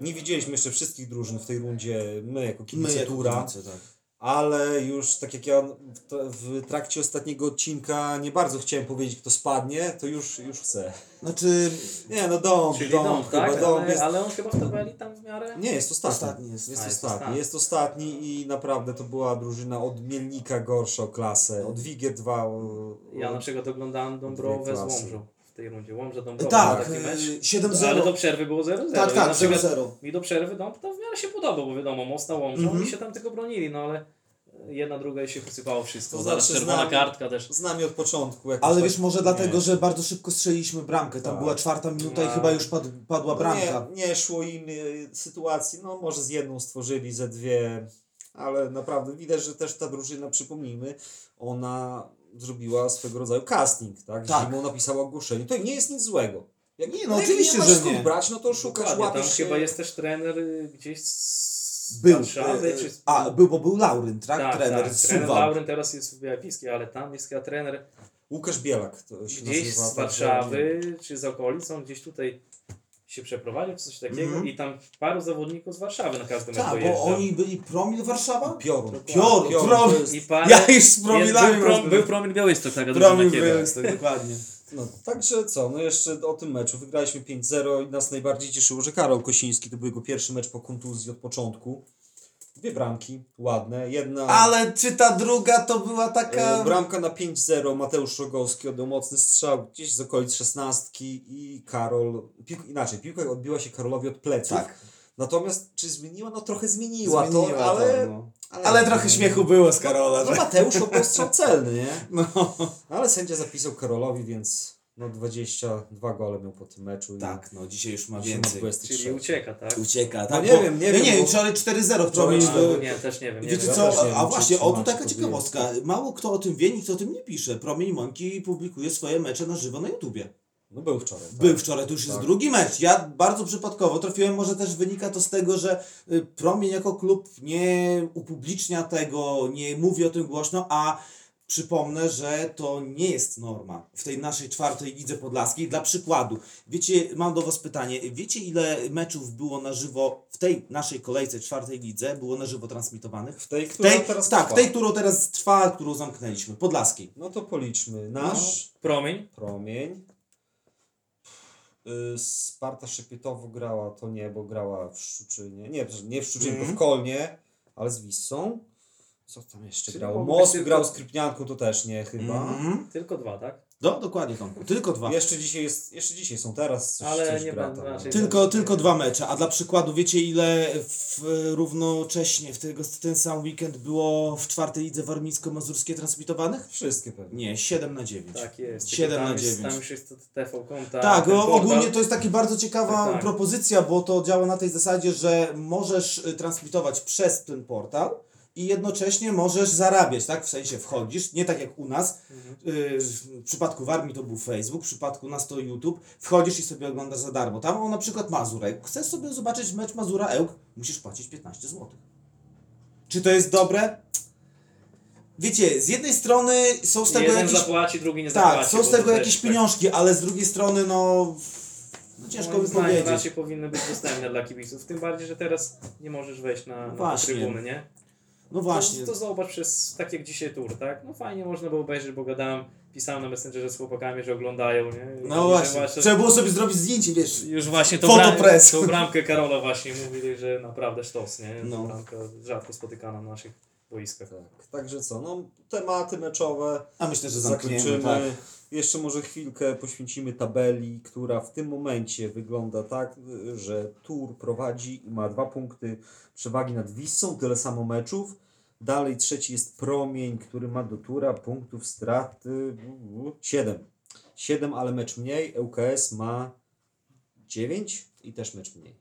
nie widzieliśmy jeszcze wszystkich drużyn w tej rundzie, my jako kibice jako Tura, kibice, tak. Ale już tak jak ja w, tra- w trakcie ostatniego odcinka nie bardzo chciałem powiedzieć kto spadnie, to już, już chcę. Znaczy, Nie no dom, Czyli dom, dom, chyba tak? dom Ale, jest... ale on chyba w tabeli tam w miarę... Nie, jest ostatni. Ostatni jest. Jest, A, jest ostatni. ostatni. Jest ostatni i naprawdę to była drużyna od Mielnika gorsza o klasę, od Wigier 2 o, Ja na przykład oglądałem Dąbrowę z. Łomżą w tej rundzie. Łomża Dąbrowa tak, mecz. y, 7-0. Ale do przerwy było 0-0. Tak, I tak, na przykład 0-0. Mi do przerwy Dąb to w miarę się podobał, bo wiadomo, mocna Łomżą Mhm. i się tam tylko bronili, no ale jedna, druga i się posypało wszystko. To Zaraz znaczy czerwona znam- kartka też. Z nami od początku. Ale tak- wiesz, może dlatego, nie. że bardzo szybko strzeliliśmy bramkę. Tam Tak. była czwarta minuta i No. chyba już pad, padła bramka. No nie, nie szło im y, sytuacji, no może z jedną stworzyli, ze dwie, ale naprawdę widać, że też ta drużyna, przypomnijmy, ona zrobiła swego rodzaju casting, tak? Tak. Zimą napisała ogłoszenie. To nie jest nic złego. Jak, Nie, no jak oczywiście, nie masz że skąd nie. brać, no to szukasz, Dokładnie, tam łapiesz się... chyba jest też trener y, gdzieś z Był. Warszawy, e, czy... A, był, bo był Lauryn, tak? tak, trener tak, trener. Lauryn teraz jest w Białyskie, ale tam jest chyba trener Łukasz Bielak to się gdzieś nazywa. z tak, Warszawy, czy z okolicą, gdzieś tutaj się przeprowadził, czy coś takiego Mhm. i tam paru zawodników z Warszawy na każdym Tak, bo oni byli Promil Warszawa? Piorun. Piorun, Piorun, to jest- I parę, Ja już z Promilami był, prom, był Promil Białystok, taka Promil tak, dokładnie. No, także co, no jeszcze o tym meczu. Wygraliśmy 5-0 i nas najbardziej cieszyło, że Karol Kosiński to był jego pierwszy mecz po kontuzji od początku. Dwie bramki, ładne. Jedna Ale czy ta druga to była taka... e, bramka na 5-0, Mateusz Rogowski oddał mocny strzał gdzieś z okolic 16 i Karol, piłka, inaczej, piłka odbiła się Karolowi od pleców. Tak. Natomiast czy zmieniła? No trochę zmieniła, Zmieniła to, ale... to, no. Ale trochę śmiechu było z Karola, No że... Mateusz oddał strzał celny, nie? No. Ale sędzia zapisał Karolowi, więc no 22 gole miał po tym meczu. i- Tak, no dzisiaj już ma więcej. 23. Czyli ucieka, tak? Ucieka, tak? No nie bo- wiem, nie no wiem, Nie, bo- wczoraj 4-0 Wczoraj cztery- e, Nie, też nie wiem. Nie Wiecie wiem. co, a wiem, właśnie, czy o tu taka ciekawostka. Mało kto o tym wie, nikt o tym nie pisze. Promień Monki publikuje swoje mecze na żywo na YouTubie. No był wczoraj. tak. Był wczoraj, to już jest Tak. drugi mecz. Ja bardzo przypadkowo trafiłem, może też wynika to z tego, że y, Promień jako klub nie upublicznia tego, nie mówi o tym głośno, a przypomnę, że to nie jest norma w tej naszej czwartej lidze podlaskiej. Dla przykładu, wiecie, mam do Was pytanie, wiecie ile meczów było na żywo w tej naszej kolejce czwartej lidze, było na żywo transmitowanych? W tej, W która tej, teraz tak, trwa. tej, którą teraz trwa, którą zamknęliśmy, podlaskiej. No to policzmy. Nasz Promień. promień. Y, Sparta Szepietowo grała, to nie, bo grała w Szczuczynie. Nie, przepraszam, nie w Szczuczynie, Mhm. tylko w Kolnie, ale z Wissą. Co tam jeszcze Czyli grało? Most tylko- grał z Krypnianką, to też nie chyba. Mhm. Tylko dwa, tak? No, dokładnie Tomku, tylko dwa. Jeszcze dzisiaj jest, jeszcze dzisiaj są teraz coś, Ale coś nie gra tam. raczej- Tylko, tylko dwa mecze, a dla przykładu wiecie ile w, równocześnie w tego, ten sam weekend było w czwartej lidze warmińsko-mazurskie transmitowanych? Wszystkie pewnie. Nie, 7 na 9. Tak jest. Tylko 7 tam na jest- 9. Tam już jest to TV konta. Tak, ogólnie to jest taka bardzo ciekawa Tak, tak. propozycja, bo to działa na tej zasadzie, że możesz y, transmitować przez ten portal i jednocześnie możesz zarabiać, tak? W sensie wchodzisz, nie tak jak u nas. Y, W przypadku Warmii to był Facebook, w przypadku nas to YouTube. Wchodzisz i sobie oglądasz za darmo. Tam o na przykład Mazurek. Chcesz sobie zobaczyć mecz Mazura Ełk, musisz płacić 15 zł. Czy to jest dobre? Wiecie, z jednej strony są z tego Jeden jakieś zapłaci, drugi nie zapłaci. tak, są z tego jakieś tak- pieniążki, ale z drugiej strony, no. No, ciężko by powiedzieć. raczej powinny być dostępne dla kibiców. Tym bardziej, że teraz nie możesz wejść na, na Właśnie. trybuny, nie? No właśnie. To, to zobacz przez, tak jak dzisiaj tur, tak? No fajnie można było obejrzeć, bo gadałem, pisałem na Messengerze z chłopakami, że oglądają, nie? I No że właśnie. Trzeba było sobie zrobić zdjęcie, wiesz. Już właśnie tą, Fotopress. bram, tą bramkę Karola właśnie mówili, że naprawdę sztos, nie? No. Bramka rzadko spotykana na naszych boiskach. Tak, także co, no tematy meczowe A myślę, że zamkniemy. zakończymy. Tak. Jeszcze może chwilkę poświęcimy tabeli, która w tym momencie wygląda tak, że Tur prowadzi i ma dwa punkty przewagi nad Wissą, tyle samo meczów. Dalej trzeci jest Promień, który ma do Tura punktów straty 7. 7, ale mecz mniej. ŁKS ma 9 i też mecz mniej.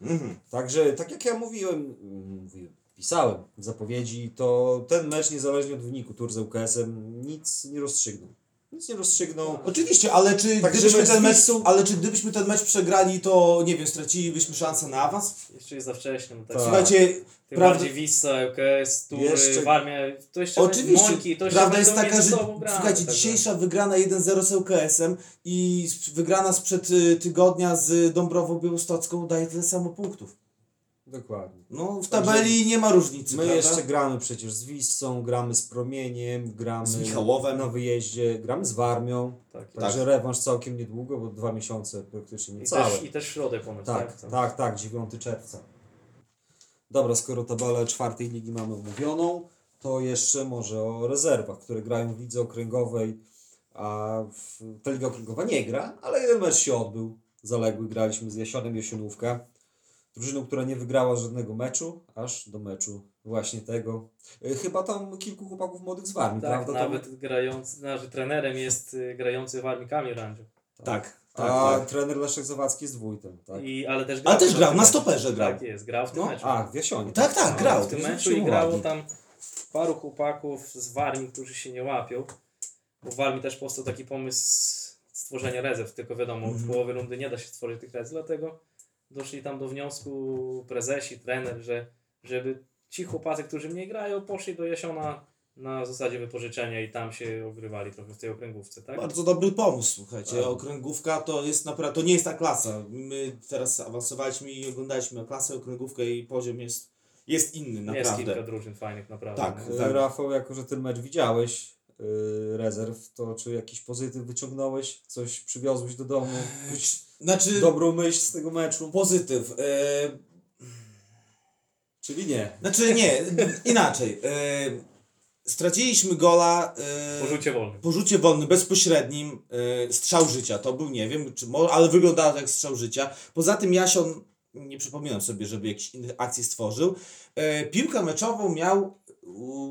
Mhm. Także, tak jak ja mówiłem, mówiłem, pisałem w zapowiedzi, to ten mecz, niezależnie od wyniku Tur z ŁKS-em, nic nie rozstrzygnął. Nic nie rozstrzygnął. Oczywiście, ale czy, Tak, gdybyśmy ten mecz, ale czy gdybyśmy ten mecz przegrali, to nie wiem, stracilibyśmy szansę na awans? Jeszcze jest za wcześnie. No tak. Tak. Słuchajcie, Tym prawda- bardziej Wissa, LKS, Tury, Jeszcze- Warmia, to jeszcze Oczywiście, Mońki, to prawda jest taka, że grane, słuchajcie, także- dzisiejsza wygrana 1-0 z ŁKS-em i wygrana sprzed y, tygodnia z Dąbrową Białostocką daje tyle samo punktów. Dokładnie. No w Także tabeli nie ma różnicy, My prawda? jeszcze gramy przecież z Wissą, gramy z Promieniem, gramy Z Michałowem. na wyjeździe, gramy z Warmią. Tak, Także rewanż całkiem niedługo, bo dwa miesiące praktycznie I niecałe. też, I też w środę ponoć, Tak, tak? tak, tak, 9 czerwca. Dobra, skoro tabelę czwartej ligi mamy omówioną, to jeszcze może o rezerwach, które grają w lidze okręgowej, a w, ta liga okręgowa nie gra, ale jeden mecz się odbył. Zaległy, graliśmy z Jasionem Jasionówka. Drużyną, która nie wygrała żadnego meczu, aż do meczu właśnie tego. Y, Chyba tam kilku chłopaków młodych z Warmii, Tak, prawda? Tam- nawet grający, znaczy trenerem jest y, grający w Armii Kamil Randziu. Tak, a tak, tak. trener Leszek Zawadzki jest dwójtem, tak? I, ale też Ale w też grał, na stoperze grał. Tak jest, grał w tym No, meczu. A, w Jasionie. Tak, tak, No, grał. W tym meczu zwróciłem i grało tam paru chłopaków z Warmii, którzy się nie łapią. Bo w Warmii też powstał taki pomysł stworzenia rezerw, tylko wiadomo, Mhm. w połowie rundy nie da się stworzyć tych rezerw, dlatego doszli tam do wniosku prezesi, trener, że żeby ci chłopacy, którzy mniej grają, poszli do Jasiona na zasadzie wypożyczenia i tam się ogrywali trochę w tej okręgówce, tak? Bardzo dobry pomysł, słuchajcie. Tak. Okręgówka to jest naprawdę, to nie jest ta klasa. My teraz awansowaliśmy i oglądaliśmy klasę, okręgówkę i poziom jest, jest inny, Jest kilka naprawdę. drużyn fajnych, naprawdę. Tak. no. E, Rafał, jako że ten mecz widziałeś, yy, rezerw, to czy jakiś pozytyw wyciągnąłeś? Coś przywiozłeś do domu? Znaczy, dobrą myśl z tego meczu? pozytyw. E, Czyli nie. znaczy nie, inaczej. E, straciliśmy gola. E, Porzucie wolne. po rzucie wolnym, bezpośrednim, e, strzał życia. To był, nie wiem, czy mo- ale wyglądało jak strzał życia. Poza tym Jasion, nie przypominam sobie, żeby jakieś inne akcje stworzył. E, piłkę meczową miał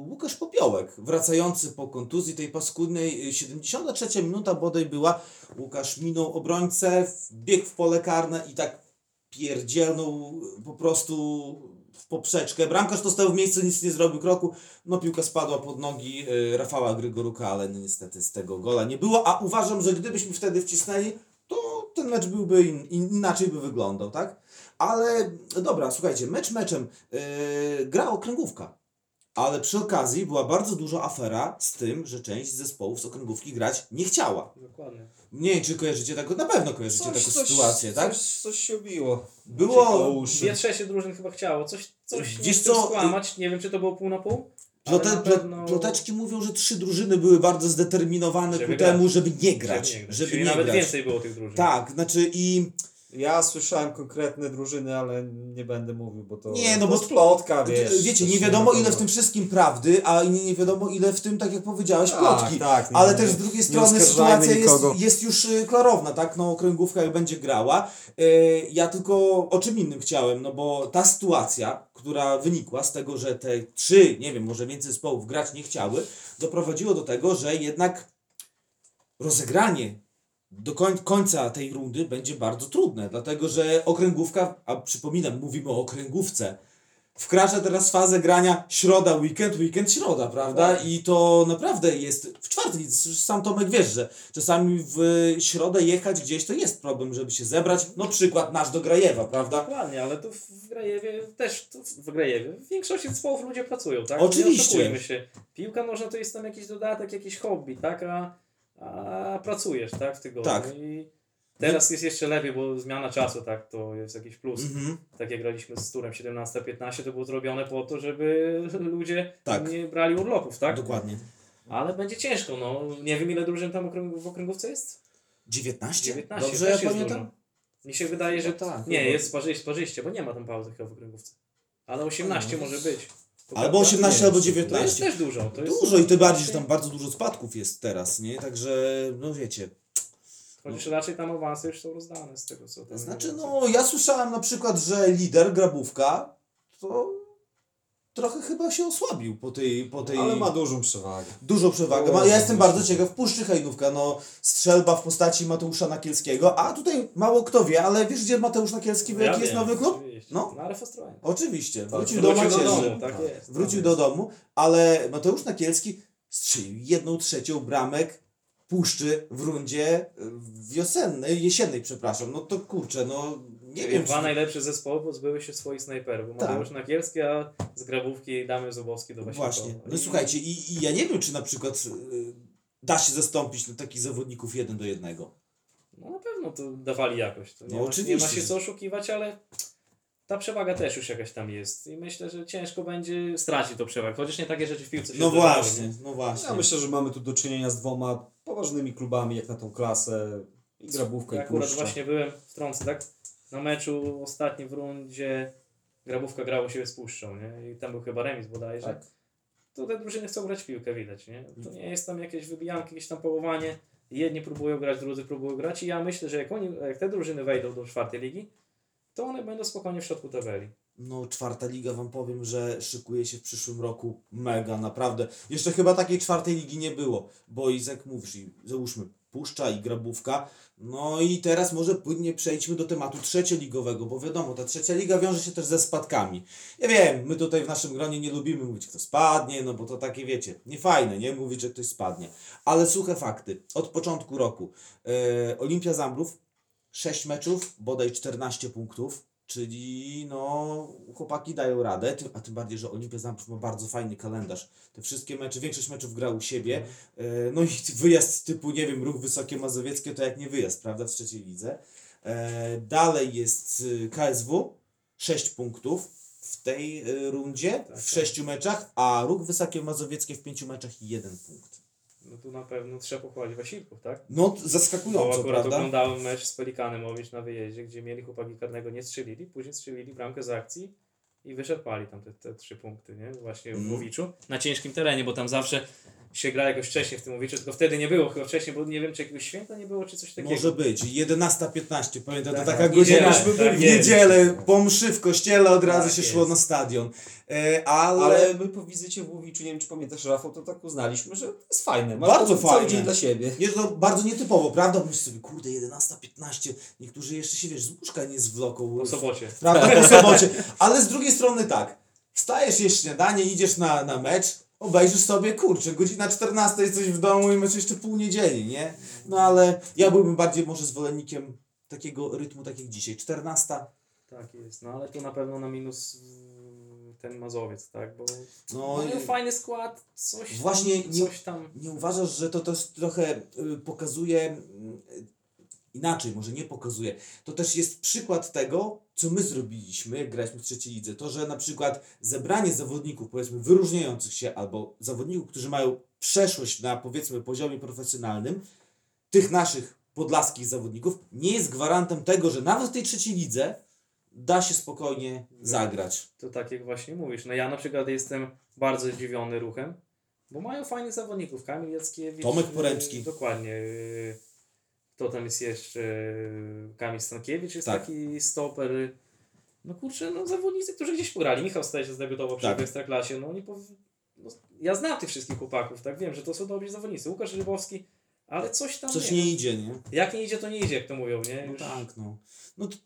Łukasz Popiołek, wracający po kontuzji tej paskudnej. e, 73 minuta bodaj była. Łukasz minął obrońcę, biegł w pole karne i tak pierdzielnął po prostu w poprzeczkę. Bramkarz to stał w miejscu, nic nie zrobił kroku. No piłka spadła pod nogi y, Rafała Grygoruka, ale no, niestety z tego gola nie było. A uważam, że gdybyśmy wtedy wcisnęli, to ten mecz byłby in, inaczej by wyglądał, tak? Ale dobra, słuchajcie, mecz meczem. Yy, gra okręgówka. Ale przy okazji była bardzo duża afera z tym, że część zespołów z okręgówki grać nie chciała. Dokładnie. Nie wiem, czy kojarzycie taką, na pewno kojarzycie taką sytuację, tak? Coś, coś się obiło. Było, uszy. Dwie trzecie drużyn chyba chciało. Coś, coś Wiesz nie co, skłamać. Nie wiem, czy to było pół na pół. Plote, pewno- ploteczki mówią, że trzy drużyny były bardzo zdeterminowane Żeby ku grać. temu, żeby nie grać. Żeby nie grać. Żeby nie nawet grać. więcej było tych drużyn. Tak, znaczy i Ja słyszałem konkretne drużyny, ale nie będę mówił, bo to, Nie, no to bo- plotka, wiesz. wiecie, nie wiadomo ile w tym wszystkim prawdy, a nie, nie wiadomo ile w tym, tak jak powiedziałeś, Tak, plotki. tak, nie, Ale też z drugiej strony sytuacja jest, jest już y, klarowna, tak? No okręgówka jak będzie grała. E, Ja tylko o czym innym chciałem, no bo ta sytuacja, która wynikła z tego, że te trzy, nie wiem, może więcej zespołów grać nie chciały, doprowadziło do tego, że jednak rozegranie do koń, końca tej rundy będzie bardzo trudne, dlatego że okręgówka, a przypominam, mówimy o okręgówce, wkracza teraz w fazę grania środa, weekend, weekend, środa, prawda? I to naprawdę jest w czwartek, sam Tomek wiesz, że czasami w środę jechać gdzieś to jest problem, żeby się zebrać. No przykład nasz do Grajewa, prawda? Dokładnie, ale tu w Grajewie też, w Grajewie w większości zespołów ludzie pracują, tak? Oczywiście. Się. Piłka może to jest tam jakiś dodatek, jakiś hobby, tak? A, a pracujesz, tak? W tygodniu. Tak. I Teraz jest jeszcze lepiej, bo zmiana czasu, tak, to jest jakiś plus. Mhm. Tak jak graliśmy z turem 17-15, to było zrobione po to, żeby ludzie Tak. nie brali urlopów, tak? Dokładnie. Ale będzie ciężko, no. Nie wiem ile drużyn tam okręg- w okręgówce jest? 19? 19, Dobrze ja pamiętam? dużo. Mi się wydaje, że No tak, Nie, chyba. jest parzyście, parzyście, bo nie ma tam pauzy chyba w okręgówce. Ale 18 No. może być. Albo prawda? 18, Nie, albo to jest To jest 19. też dużo. To jest Dużo i tym bardziej, że tam bardzo dużo spadków jest teraz, nie? Także, no wiecie. Chociaż raczej tam awanse już są rozdane z tego co tam. Znaczy, no, ja słyszałem na przykład, że lider Grabówka to trochę chyba się osłabił po tej... Po tej... Ale ma dużą przewagę. Dużą przewagę. Ma, ja jestem bardzo ciekaw. Puszczy Hajdówka, no strzelba w postaci Mateusza Nakielskiego, a tutaj mało kto wie, ale wiesz gdzie Mateusz Nakielski, Ja jaki jest nowy klub? No. Na RF Ostrołęka. Oczywiście, Tak, wrócił, do Wrócił do macierzy. domu, tak jest. Wrócił do domu, ale Mateusz Nakielski strzelił jedną trzecią bramek Puszczy w rundzie y, wiosennej, jesiennej, przepraszam. No to kurczę, no nie wiem. Dwa Czy... najlepsze zespoły pozbyły się swoich snajperów. Tak. Mateusz Nakielski, a z Grabówki Damian Zubowski do Wasilkowa. Właśnie. No I- słuchajcie, i, i ja nie wiem, czy na przykład y, da się zastąpić na takich zawodników jeden do jednego. No na pewno to dawali jakoś. To nie, No ma, nie oczywiście. ma się co oszukiwać, ale ta przewaga też już jakaś tam jest. I myślę, że ciężko będzie stracić tą przewagę. Chociaż nie takie rzeczy w piłce się No zdarzały, właśnie, nie? no właśnie. Ja myślę, że mamy tu do czynienia z dwoma poważnymi klubami, jak na tą klasę. I Grabówka, Ja i akurat Puszcza. właśnie byłem w trące, tak? Na meczu ostatnim w rundzie Grabówka grało się z Puszczą, nie? I tam był chyba remis bodajże. Tak. To te drużyny chcą grać w piłkę, widać, nie? To nie jest tam jakieś wybijanki, jakieś tam połowanie. Jedni próbują grać, drudzy próbują grać i ja myślę, że jak, oni, jak te drużyny wejdą do czwartej ligi, to one będą spokojnie w środku tabeli. No, czwarta liga, wam powiem, że szykuje się w przyszłym roku mega, naprawdę. Jeszcze chyba takiej czwartej ligi nie było, bo i jak mówisz, i załóżmy Puszcza i Grabówka, no i teraz może płynnie przejdźmy do tematu trzecioligowego, bo wiadomo, ta trzecia liga wiąże się też ze spadkami. Ja wiem, my tutaj w naszym gronie nie lubimy mówić, kto spadnie, no bo to takie, wiecie, niefajne, nie? Mówić, że ktoś spadnie. Ale suche fakty. Od początku roku e, Olimpia Zambrów 6 meczów, bodaj 14 punktów, czyli no chłopaki dają radę, a tym bardziej, że Olimpia Zambrów ma bardzo fajny kalendarz. Te wszystkie mecze, większość meczów gra u siebie, e, no i wyjazd typu, nie wiem, Ruch Wysokie Mazowieckie to jak nie wyjazd, prawda, w trzeciej lidze. E, dalej jest y, KSW, 6 punktów w tej y, rundzie, Tak, w tak. 6 meczach, a Ruch Wysokie Mazowieckie w 5 meczach i 1 punkt. No tu na pewno trzeba pochwalić Wasilków, tak? No, Bo zaskakująco, akurat prawda? oglądałem mecz z Pelikanem Łowicz na wyjeździe, gdzie mieli chłopaki karnego, nie strzelili, później strzelili bramkę z akcji i wyczerpali tam te, te trzy punkty, nie? Właśnie w Mm. Łowiczu. Na ciężkim terenie, bo tam zawsze się gra jakoś wcześniej w tym Łowiczu, tylko wtedy nie było chyba wcześniej, bo nie wiem czy jakiegoś święta nie było, czy coś takiego. Może być. 11.15, pamiętam, to Tak, taka tak. godzina Niedziela, tak w niedzielę, po mszy w kościele od razu Tak się jest. szło na stadion. E, ale, Ale my po wizycie w Łowiczu, nie wiem czy pamiętasz Rafał, to tak uznaliśmy, że to jest fajne. Masz Bardzo cały fajne. dzień dla siebie. jest to bardzo nietypowo, prawda? Myślisz sobie, kurde, 11.15, niektórzy jeszcze się, wiesz, z łóżka nie zwloką. Po sobocie. Prawda, po sobocie. Ale z drugiej strony tak, wstajesz, jesz śniadanie, idziesz na, na mecz, obejrzysz sobie, kurczę, godzina 14 jesteś w domu i masz jeszcze pół niedzieli, nie? No ale ja byłbym bardziej może zwolennikiem takiego rytmu, tak jak dzisiaj. 14, Tak jest, no ale tu na pewno na minus mm, ten Mazowiec, tak? Bo no i- fajny skład, coś Właśnie tam, nie- coś tam. Nie uważasz, że to też trochę y, pokazuje mm, inaczej, może nie pokazuje. To też jest przykład tego, co my zrobiliśmy, jak graliśmy w trzeciej lidze. To, że na przykład zebranie zawodników, powiedzmy, wyróżniających się, albo zawodników, którzy mają przeszłość na, powiedzmy, poziomie profesjonalnym, tych naszych podlaskich zawodników, nie jest gwarantem tego, że nawet w tej trzeciej lidze da się spokojnie zagrać. To tak jak właśnie mówisz. No ja na przykład jestem bardzo zdziwiony ruchem, bo mają fajnych zawodników. Kamil Jackiewicz. Tomek y, Poremski. Dokładnie. y, Kto tam jest jeszcze? Kamil Stankiewicz jest Tak. taki stoper. No kurczę, no zawodnicy, którzy gdzieś pograli. Michał Stajesz zdebiutował przy Tak. Ekstraklasie. No oni pow... no, Ja znam tych wszystkich chłopaków, tak? Wiem, że to są dobrzy zawodnicy. Łukasz Rybowski, ale coś tam Coś nie. nie idzie, nie? Jak nie idzie, to nie idzie, jak to mówią, nie? No Już- tak, no. No to,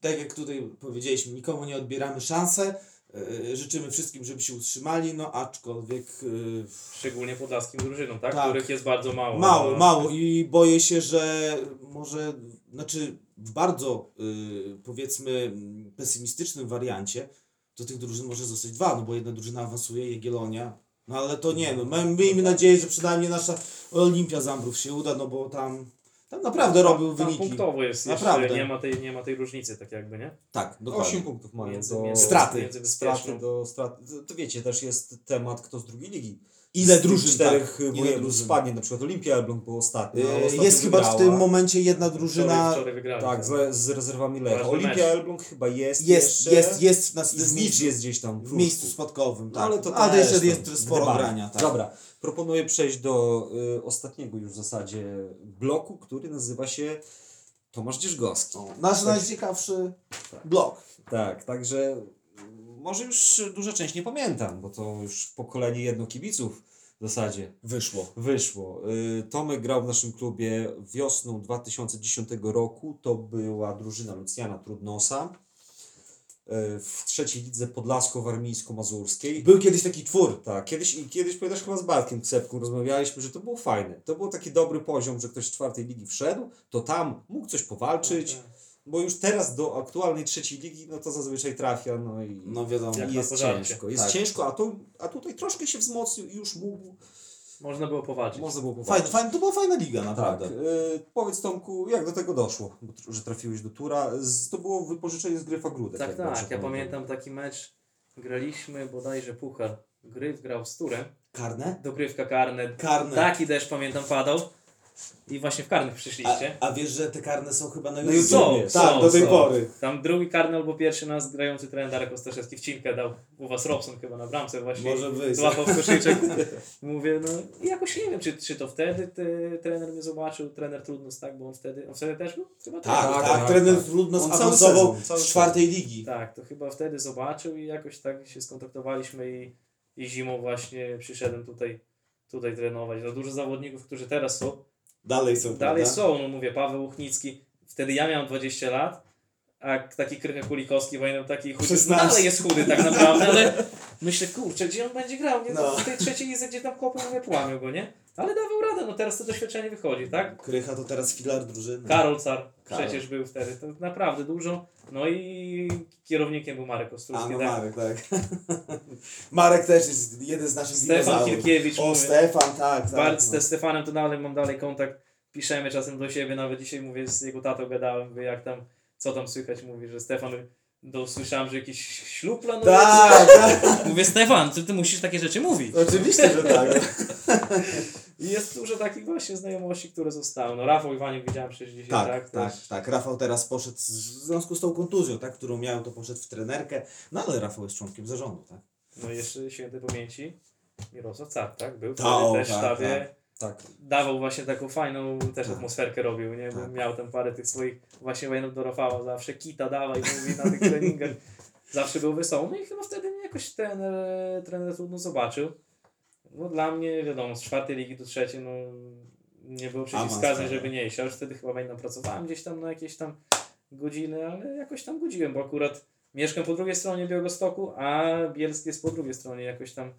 tak jak tutaj powiedzieliśmy, nikomu nie odbieramy szansę. Yy, życzymy wszystkim, żeby się utrzymali, no aczkolwiek yy, Szczególnie podlaskim drużynom, tak? Tak. Których jest bardzo mało. mało, No. mało i boję się, że może, znaczy w bardzo yy, powiedzmy pesymistycznym wariancie, to tych drużyn może zostać dwa, no bo jedna drużyna awansuje, Jagiellonia, no ale to nie, no my- miejmy nadzieję, że przynajmniej nasza Olimpia Zambrów się uda, no bo tam Tam naprawdę robił Tam wyniki. punktowo jest Naprawdę. jeszcze, nie ma, tej, nie ma tej różnicy tak jakby, nie? Tak, 8 dokładnie. punktów mają Między- do między- Straty. między straty do straty. To, to wiecie, też jest temat, kto z drugiej ligi. Ile Z tych drużyn, czterech tak, ile województw spadnie, na przykład Olimpia Elbląg był ostatni. ale Yy, Jest chyba w wygrała. tym momencie jedna drużyna. wczoraj wygrali. Tak, z, z rezerwami Lecha. Olimpia. Elbląg chyba jest Jest, jeszcze. jest, jest na Znicz jest gdzieś tam. w miejscu spadkowym. No, Tak. ale to A to też jeszcze tam jest sporo grania. Tak. Dobra, proponuję przejść do y, ostatniego już w zasadzie bloku, który nazywa się Tomasz Dzierżgowski. O, Nasz najciekawszy blok. Tak, także mm, może już duża część nie pamiętam, bo to już pokolenie jedno kibiców w zasadzie Wyszło. wyszło. Y, Tomek grał w naszym klubie wiosną 2010 roku. To była drużyna Lucjana Trudnosa y, w trzeciej lidze podlasko-warmińsko-mazurskiej. Był kiedyś taki twór. Tak, kiedyś, i kiedyś pamiętasz chyba z Bartkiem Ksepką rozmawialiśmy, że to było fajne. To był taki dobry poziom, że ktoś z czwartej ligi wszedł, to tam mógł coś powalczyć, Tak, bo już teraz do aktualnej trzeciej ligi, no to zazwyczaj trafia, no i, No wiadomo. I jest ciężko. Jest Tak. ciężko, a, to, a tutaj troszkę się wzmocnił i już mógł, Można było powalczyć. można było powalczyć. fajna, to była fajna liga, Tak, naprawdę. y, powiedz Tomku, jak do tego doszło, że trafiłeś do Tura? Z, to było wypożyczenie z Gryfa Grudek. Tak, tak. Ja pamiętam taki mecz. Graliśmy bodajże puchar. Gryf grał z Turem. Karne? Dogrywka karne. Karne. Taki deszcz pamiętam padał. I właśnie w karnych A, przyszliście. a wiesz, że te karne są chyba na No YouTube? Są. Tak, są, do tej są. pory. Tam drugi karny albo pierwszy nas grający trener Darek Ostaszewski wcinkę dał. U was Robson chyba na bramce właśnie. Może być. Złapał koszyczek. Mówię, no i jakoś nie wiem, czy, czy to wtedy ty, trener mnie zobaczył, trener Trudnos, tak, bo on wtedy, on wtedy też był? Chyba Tak, tak, Tak, tak, trener tak. trudno On cały z czwartej ligi. Tak, to chyba wtedy zobaczył i jakoś tak się skontaktowaliśmy i, i zimą właśnie przyszedłem tutaj, tutaj trenować. No dużo zawodników, którzy teraz są, Dalej są, dalej prawda? są, no mówię, Paweł Uchnicki, wtedy ja miałem 20 lat, a taki Krycha Kulikowski, pamiętam taki chudy, 16. dalej jest chudy tak naprawdę, ale myślę, kurczę, gdzie on będzie grał, nie? No. W tej trzeciej lidze, gdzie tam chłopy nie płamił go, nie? Ale dawał radę, no teraz to doświadczenie wychodzi, tak? Krycha to teraz filar drużyny. Karol Car Karol. przecież był wtedy, to naprawdę dużo. No i kierownikiem był Marek A Ostrucki, no tak? Marek, tak. Marek też jest jeden z naszych Stefan. Kirkiewicz, O, mówię. Stefan, tak, tak. Bart, no. z Stefanem to dalej mam dalej kontakt. Piszemy czasem do siebie, nawet dzisiaj mówię, z jego tatą gadałem, mówię, jak tam, co tam słychać, mówi, że Stefan, do, słyszałem, że jakiś ślub planuje. Tak, tak. Mówię, Stefan, ty, ty musisz takie rzeczy mówić. Oczywiście, że tak. I jest dużo takich właśnie znajomości, które zostały. No Rafał Iwaniuk widziałem przecież dzisiaj, tak? Tak, tak, też. tak. Rafał teraz poszedł, w związku z tą kontuzją, tak, którą miał, to poszedł w trenerkę. No ale Rafał jest członkiem zarządu, tak? No i jeszcze świętej pamięci Mirosław Car, tak? Był Ta, o, wtedy też w tak, sztabie. Tak. Dawał właśnie taką fajną też Tak. atmosferkę robił, nie? Bo Tak. miał tam parę tych swoich, właśnie pamiętam do Rafała, zawsze kita dawaj, mówi na tych treningach. Zawsze był wesoły. No i chyba wtedy mnie jakoś trener, trener trudno zobaczył. No dla mnie, wiadomo, z czwartej ligi do trzeciej, no nie było przeciwwskazań, żeby nie iść. Ja już wtedy chyba pamiętam, pracowałem gdzieś tam na jakieś tam godziny, ale jakoś tam godziłem, bo akurat mieszkam po drugiej stronie Białegostoku, a Bielsk jest po drugiej stronie. Jakoś tam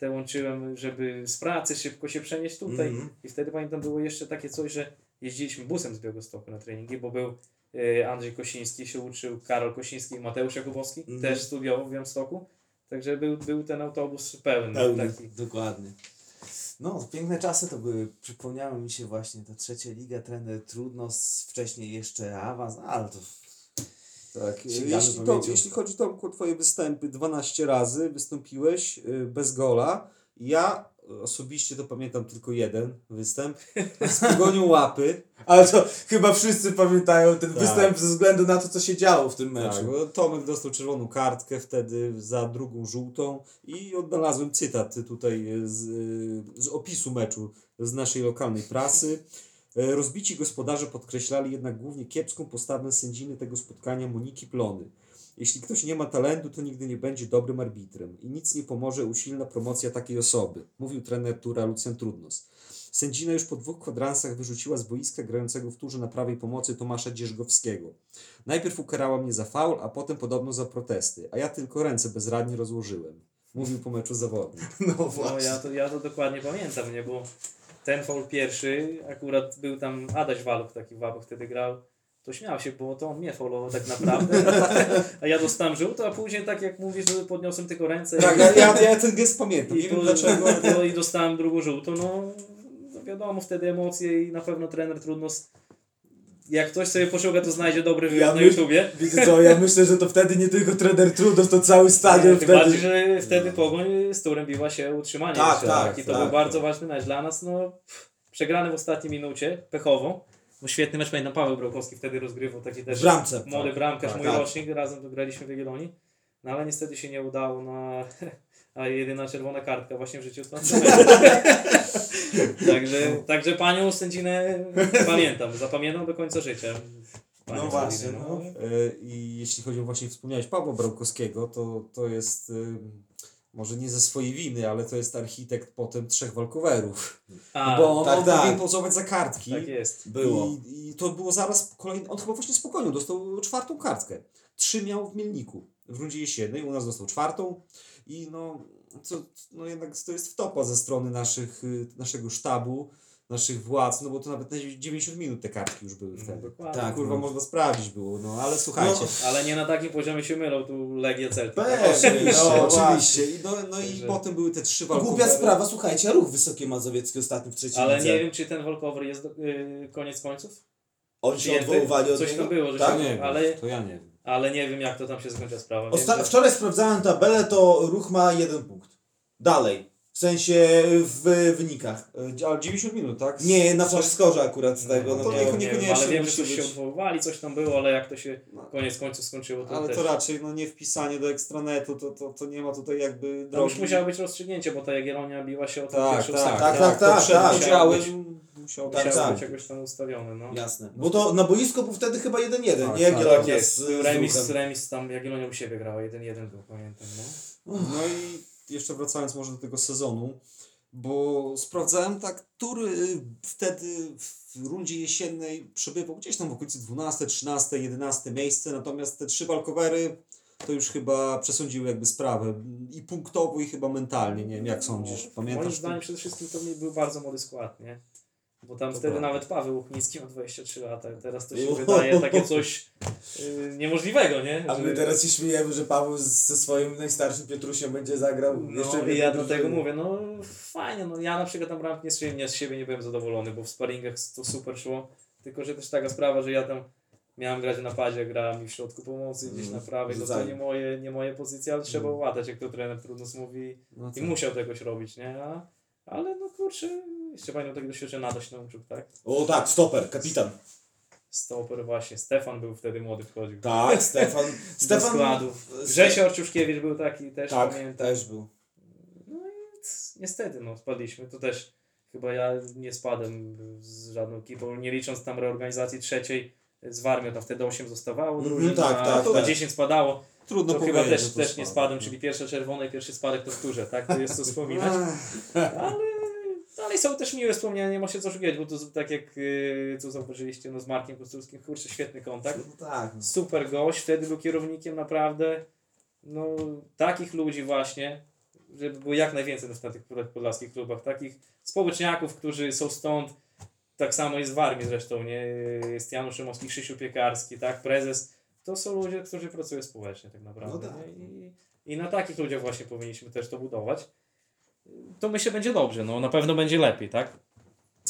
te łączyłem, żeby z pracy szybko się przenieść tutaj. Mhm. I wtedy pamiętam było jeszcze takie coś, że jeździliśmy busem z Białegostoku na treningi, bo był e, Andrzej Kosiński się uczył, Karol Kosiński i Mateusz Jakubowski Mhm. też studiował w Białymstoku. Także był, był ten autobus pełny. Pełny, Taki. dokładnie. No, piękne czasy to były. Przypomniały mi się właśnie ta trzecia liga, trener trudno, wcześniej jeszcze awans, no, ale to Tak, Sięgamy jeśli, to, jeśli chodzi Tomku o Twoje występy, 12 razy wystąpiłeś y, bez gola. Ja osobiście to pamiętam tylko jeden występ z Pogonią Łapy. Ale to chyba wszyscy pamiętają ten Tak. występ ze względu na to, co się działo w tym Tak, meczu. bo Tomek dostał czerwoną kartkę wtedy za drugą żółtą i odnalazłem cytat tutaj z, z opisu meczu z naszej lokalnej prasy. E, Rozbici gospodarze podkreślali jednak głównie kiepską postawę sędziny tego spotkania Moniki Plony. Jeśli ktoś nie ma talentu, to nigdy nie będzie dobrym arbitrem i nic nie pomoże usilna promocja takiej osoby, mówił trener Tura Lucjan Trudnos. Sędzina już po dwóch kwadransach wyrzuciła z boiska grającego w turze na prawej pomocy Tomasza Dzierżgowskiego. Najpierw ukarała mnie za faul, a potem podobno za protesty, a ja tylko ręce bezradnie rozłożyłem. Mówił po meczu zawodnik. No No właśnie. ja to, ja to dokładnie pamiętam, nie? Bo ten foul pierwszy, akurat był tam Adaś Waluk taki w Łapach wtedy grał. To śmiał się, bo to on mnie faulował tak naprawdę. A ja dostałem żółto, a później tak jak mówisz, że podniosłem tylko ręce Tak, ja, ja, ja ten gest pamiętam. i, Nie wiem dlaczego. no, i dostałem drugą żółtą. No, wiadomo, wtedy emocje i na pewno trener trudno jak ktoś sobie poszuka, to znajdzie dobry Ja wywiad na myśl- YouTubie. Wiecie co, ja myślę, że to wtedy nie tylko trener Trudos, to cały stadion Tym bardziej, wtedy. że wtedy Pogoń z Turem biła się utrzymanie. Tak, jeszcze, tak, I to tak, był bardzo tak. ważny mecz dla nas. No, przegrany w ostatniej minucie, pechowo. Bo świetny mecz, pamiętam, Paweł Brałkowski wtedy rozgrywał taki też bramce. młody Tak, bramkarz, tak, mój tak. rocznik, razem graliśmy w Jagiellonii. No ale niestety się nie udało na... A jedyna czerwona kartka właśnie w życiu to Także, także panią sędzinę pamiętam, zapamiętam do końca życia. Panią No właśnie, sędzinę, no. E, I jeśli chodzi o właśnie wspomniałeś Pawła Brałkowskiego, to, to jest ym, może nie ze swojej winy, ale to jest architekt potem trzech walkowerów. A, bo on, tak, tak. pozować za kartki. tak jest. Było. I, I to było zaraz kolejny. On chyba właśnie spokojnie dostał czwartą kartkę. Trzy miał w Mielniku w rundzie jesiennej, u nas dostał czwartą. I no, co, no jednak to jest wtopa ze strony naszych, y, naszego sztabu, naszych władz, no bo to nawet na 90 minut te kartki już były No, wtedy. dokładnie. Tak. Kurwa, no. można sprawdzić było, no ale słuchajcie. Ale nie na takim poziomie się mylą tu Legia Celtic. Pewnie, no, oczywiście. I no, no i Także- potem były te trzy To walkowery. głupia sprawa, słuchajcie, ruch Wysokie Mazowieckie ostatni w trzeciej Ale lidze. nie wiem, czy ten walkover jest do, y, koniec końców. Oni się odwoływali od Coś niego? tam było, że tak? To nie się, wiem, ale, to ja nie wiem. Ale nie wiem, jak to tam się skończyła sprawa. Wiem, Osta- że- wczoraj sprawdzałem tabelę, to ruch ma jeden punkt. Dalej. W sensie w wynikach. E, Ale 90 minut, tak? Nie, na skorze akurat z tego. No No to to niech- nie wiem, ale wiem, że coś się odwoływali, coś tam było, ale jak to się No. koniec końców skończyło, to Ale też... to raczej no, nie wpisanie do ekstranetu, to, to, to nie ma tutaj jakby To już drogi. musiało być rozstrzygnięcie, bo ta Jagiellonia biła się o tę Tak, pierwszą tak, ósemkę. tak, tak, to tak, przed tak. udziałem Musiało musiało Tak, być. Musiało tak. Być jakoś tam ustawione, no. Jasne. Bo to na boisku był wtedy chyba 1-1, Tak, nie? tak, Jagiellonia Tak jest, z remis, remis tam Jagiellonia u siebie grała, 1-1 był, pamiętam, no. No i jeszcze wracając może do tego sezonu, bo sprawdzałem tak, który wtedy w rundzie jesiennej przebywał gdzieś tam w okolicy 12, 13, 11 miejsce, natomiast te trzy walkowery to już chyba przesądziły jakby sprawę i punktowo i chyba mentalnie, nie wiem jak sądzisz, Moim pamiętasz? zdaniem przede wszystkim to był bardzo młody skład, nie? Bo tam To wtedy prawda. nawet Paweł Uchnicki ma 23 lata, teraz to się wydaje takie coś y, niemożliwego, nie? A my Że- teraz się śmiejemy, że Paweł ze swoim najstarszym Piutrusiem będzie zagrał jeszcze No w i ja do tego mówię, no fajnie, no ja na przykład tam bramki nie strzeliłem, z siebie nie byłem zadowolony, bo w sparingach to super szło, tylko że też taka sprawa, że ja tam miałem grać na padzie, grałem i w środku pomocy, gdzieś Mm, na prawej, no to nie moje, nie moje pozycje, ale trzeba Mm. łatać, jak to trener trudno mówi No i tak. musiał to jakoś robić, nie? A, ale no kurczę, jeszcze pamiętam tego doświadczenia Nadaś Nauczuk, tak? O tak, stoper, kapitan. Stoper właśnie, Stefan był wtedy młody, wchodził. Tak, Stefan. Do Stefan. składu. Grzesior Czuszkiewicz był taki też, Tak, pamiętam. też był. No i niestety, no, spadliśmy. To też chyba ja nie spadłem z żadną ekipą, nie licząc tam reorganizacji trzeciej z Warmią, tam wtedy 8 zostawało, Mhm, drużyn, tak, a tak, to tak. 10 spadało. Trudno to powiedzieć, chyba też, to też nie spadłem, czyli pierwsze czerwone i pierwszy spadek to w turze, tak? To jest co wspominać. Ech, Ale, ale są też miłe wspomnienia, nie ma się co szukać, bo to tak jak yy, tu zauważyliście, no z Markiem Kostulskim, kurczę, świetny kontakt. No tak. super gość, wtedy był kierownikiem naprawdę, no takich ludzi właśnie, żeby było jak najwięcej na tych podlaskich klubach, takich społeczniaków, którzy są stąd, tak samo jest w Armii zresztą, nie, jest Janusz Szymowski, Krzysiu Piekarski, tak, prezes, to są ludzie, którzy pracują społecznie tak naprawdę, No tak. nie? I, i na takich ludziach właśnie powinniśmy też to budować, to myślę będzie dobrze, no na pewno będzie lepiej, tak,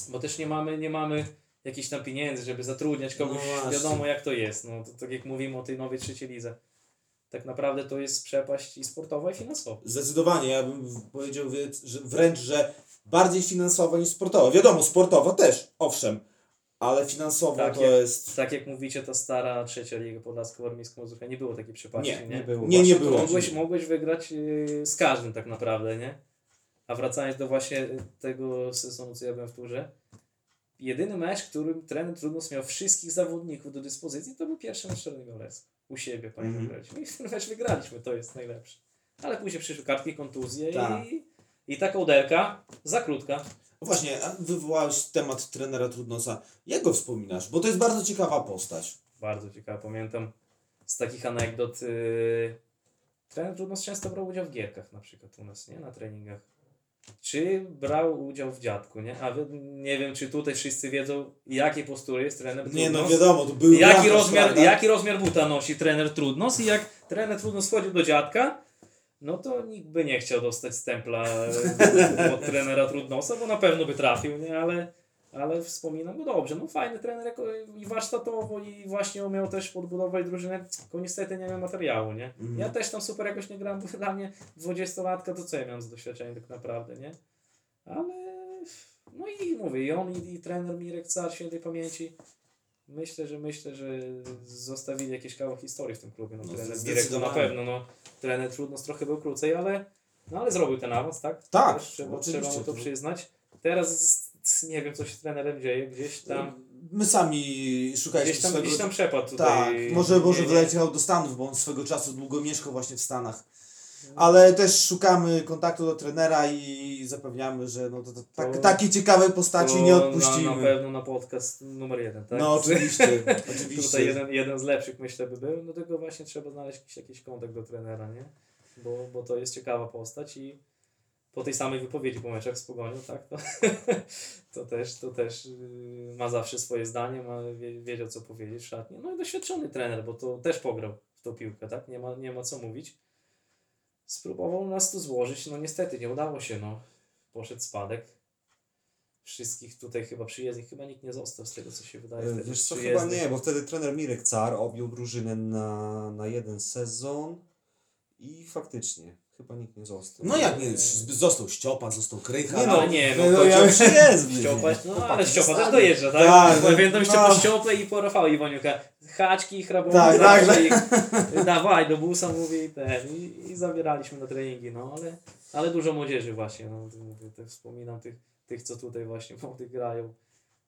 bo też nie mamy, nie mamy jakichś tam pieniędzy, żeby zatrudniać kogoś, No wiadomo jak to jest, no to tak jak mówimy o tej nowej trzeciej lidze, tak naprawdę to jest przepaść i sportowa i finansowa. Zdecydowanie, ja bym powiedział wie- że wręcz, że bardziej finansowo niż sportowo. Wiadomo, sportowo też, owszem, ale finansowo Tak, to jak- jest. Tak jak mówicie, ta stara trzecia liga podlasko-warmińska Mazurka nie było takiej przepaści, Nie, nie? nie było. Nie, nie było. Mogłeś, mogłeś wygrać yy, z każdym tak naprawdę, nie? A wracając do właśnie tego sezonu, co ja byłem w turze, jedyny mecz, którym trener Trudnos miał wszystkich zawodników do dyspozycji, to był pierwszy mecz Czernigoles. U siebie, pamiętam, Mhm. graliśmy. I ten mecz wygraliśmy, to jest najlepsze. Ale później przyszły kartki, kontuzje Tak. i, i ta kołderka za krótka. No Właśnie, a wywołałeś temat trenera Trudnosa. Jak go wspominasz? Bo to jest bardzo ciekawa postać. Bardzo ciekawe, pamiętam z takich anegdot. Yy, trener Trudnos często brał udział w gierkach na przykład u nas, nie? Na treningach. Czy brał udział w dziadku, nie? A nie wiem, czy tutaj wszyscy wiedzą, jakiej postury jest trener Nie no, wiadomo, to był Jaki rozmiar, prawda? jaki rozmiar buta nosi trener Trudnos i jak trener Trudnos wchodził do dziadka, no to nikt by nie chciał dostać stempla od trenera Trudnosa, bo na pewno by trafił, nie? Ale, ale wspominam go dobrze. No fajny trener i warsztatowo i właśnie umiał też podbudować drużynę, tylko niestety nie miał materiału, nie? Mhm. Ja też tam super jakoś nie gram, bo dla mnie 20-latka to co ja miałem z doświadczenia tak naprawdę, nie? Ale no i mówię, i on i, i trener Mirek Car świętej pamięci myślę, że myślę, że zostawili jakieś kawał historii w tym klubie. No, No, trener Mirek to na pewno, no trener Trudnos trochę był krócej, ale no ale zrobił ten awans, tak? Tak, Też trzeba, trzeba mu to przyznać. Teraz nie wiem, co się z trenerem dzieje, gdzieś tam, My sami szukaliśmy gdzieś tam, swego... gdzieś tam przepadł tutaj. Tak, może, może wyleciał do Stanów, bo on swego czasu długo mieszkał właśnie w Stanach. Ale też szukamy kontaktu do trenera i zapewniamy, że no to, to, tak, To- takiej ciekawej postaci nie Na, odpuścimy. na pewno na podcast numer jeden, tak? No oczywiście, oczywiście. Tutaj jeden, jeden z lepszych myślę by był, no tylko właśnie trzeba znaleźć jakiś, jakiś kontakt do trenera, nie? Bo, bo to jest ciekawa postać i po tej samej wypowiedzi po meczach z Pogonią, tak? To, to też, to też yy, ma zawsze swoje zdanie, ma, wie, wiedział co powiedzieć w szatni. No i doświadczony trener, bo to też pograł w tą piłkę, tak? Nie ma, nie ma co mówić. Spróbował nas tu złożyć, no niestety nie udało się, no. Poszedł spadek. Wszystkich tutaj chyba przyjezdnych, chyba nikt nie został z tego co się wydaje. E, Wiesz co, chyba nie, bo wtedy trener Mirek Car objął drużynę na, na jeden sezon i faktycznie chyba nikt nie został. No jak nie, został Ściopa, został Krycha. Nie no, nie, no, no, to ja, przyjezdny. Ściopa, no ale Ściopa też dojeżdża, tak? Tak, tak no, Pamiętam jeszcze no. po Ściopę i po Rafała Iwoniuka. Haczki, hrabunki, Tak, tak, ich, dawaj do busa, mówi i ten. I, I zabieraliśmy na treningi, no ale, ale dużo młodzieży właśnie, no mówię, to wspominam tych, tych, co tutaj właśnie młodych grają.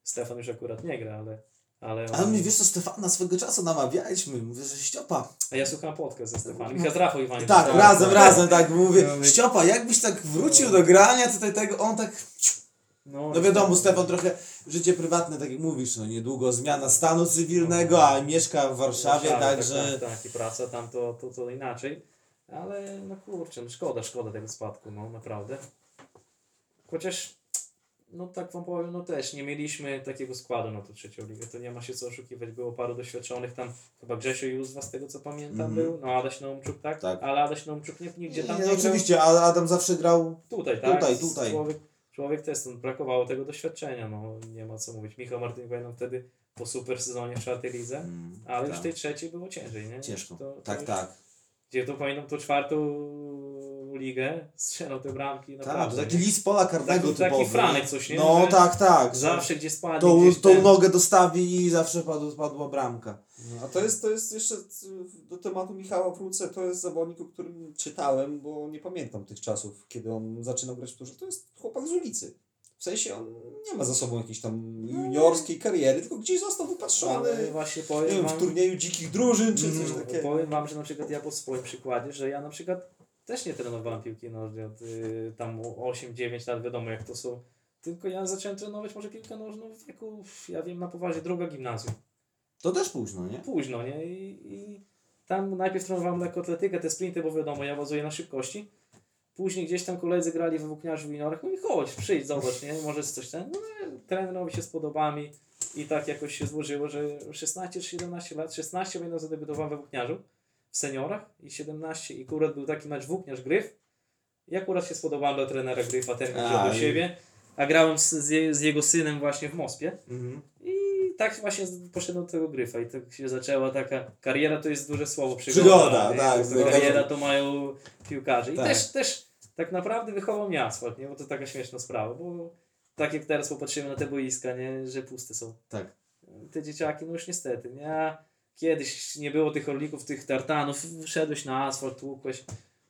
Stefan już akurat nie gra, ale... Ale, Ale my wiesz co, Stefana swego czasu namawialiśmy, mówię, że Ściopa. A ja słuchałem podcast ze Stefanem. Michał z Rafał Iwoniuk. Tak, tak, razem, tak. razem, tak mówię, No, Ściopa, jakbyś tak wrócił do grania tutaj tego, on tak, No, no wiadomo, Stefan trochę życie prywatne, tak jak mówisz, no niedługo zmiana stanu cywilnego, a mieszka w Warszawie, także... Tak, tak, i praca tam to, to, to inaczej. Ale no kurczę, no szkoda, szkoda tego spadku, no naprawdę. Chociaż, no tak wam powiem, no też nie mieliśmy takiego składu na tą trzecią ligę, to nie ma się co oszukiwać, było paru doświadczonych tam, chyba Grzesio Józwa z tego co pamiętam Mhm. był, no Adaś Naumczuk tak, Tak. ale Adaś Naumczuk nie, nigdzie tam Nie, nie, grał. oczywiście, a Adam zawsze grał Tutaj, tak? Tutaj, tutaj. Człowiek, człowiek też, no, brakowało tego doświadczenia, no nie ma co mówić. Michał Martin pamiętam wtedy po super sezonie w czwartej lidze, Mm, ale już tak. w tej trzeciej było ciężej, nie? ciężko. To, to tak, już, tak. Gdzie to pamiętam tą czwartą ligę, strzelał te bramki, Tak, to taki list pola karnego Taki- taki typowy. Franek coś, nie? No Że tak, tak. Zawsze gdzie spadnie, Tą, gdzieś tą ten- nogę dostawi i zawsze padł, padła bramka. No, a to jest, to jest jeszcze do tematu Michała wrócę, to jest zawodnik, o którym czytałem, bo nie pamiętam tych czasów, kiedy on zaczynał grać w turze. To jest chłopak z ulicy. W sensie on nie ma za sobą jakiejś tam juniorskiej kariery, tylko gdzieś został wypatrzony. Właśnie Nie powiem wiem, wam, w turnieju dzikich drużyn czy coś Mm, takiego. powiem wam, że na przykład ja po swoim przykładzie, że ja na przykład też nie trenowałem piłki nożnej od y, tam 8-9 lat, wiadomo jak to są. Tylko ja zacząłem trenować może piłkę nożną w wieku, ja wiem, na poważnie druga gimnazjum. To też późno, nie? Późno, nie? I, i tam najpierw trenowałem lekkoatletykę, te sprinty, bo wiadomo, ja bazuję na szybkości. Później gdzieś tam koledzy grali we włókniarzu w juniorach, mówię, chodź, przyjdź, zobacz, nie? Może coś ten. No, trenerowi się spodoba mi i tak jakoś się złożyło, że 16 czy 17 lat, 16 pamiętam zadebiutowałem we włókniarzu w seniorach i 17 i akurat był taki mecz włókniarz Gryf i akurat się spodobałem do trenera Gryfa, ten wziął do siebie, a grałem z, z, je- z jego synem właśnie w Mospie. Mhm. I tak właśnie poszedłem do tego gryfa i tak się zaczęła taka kariera to jest duże słowo Przygoda, przygoda. tak, To tak. kariera to mają piłkarze. I Tak. też, też tak naprawdę wychował mnie asfalt, nie? Bo to taka śmieszna sprawa, bo tak jak teraz popatrzymy na te boiska, nie? Że puste są. Tak. Te dzieciaki, no już niestety, nie? Kiedyś nie było tych orlików, tych tartanów, wszedłeś na asfalt, tłukłeś.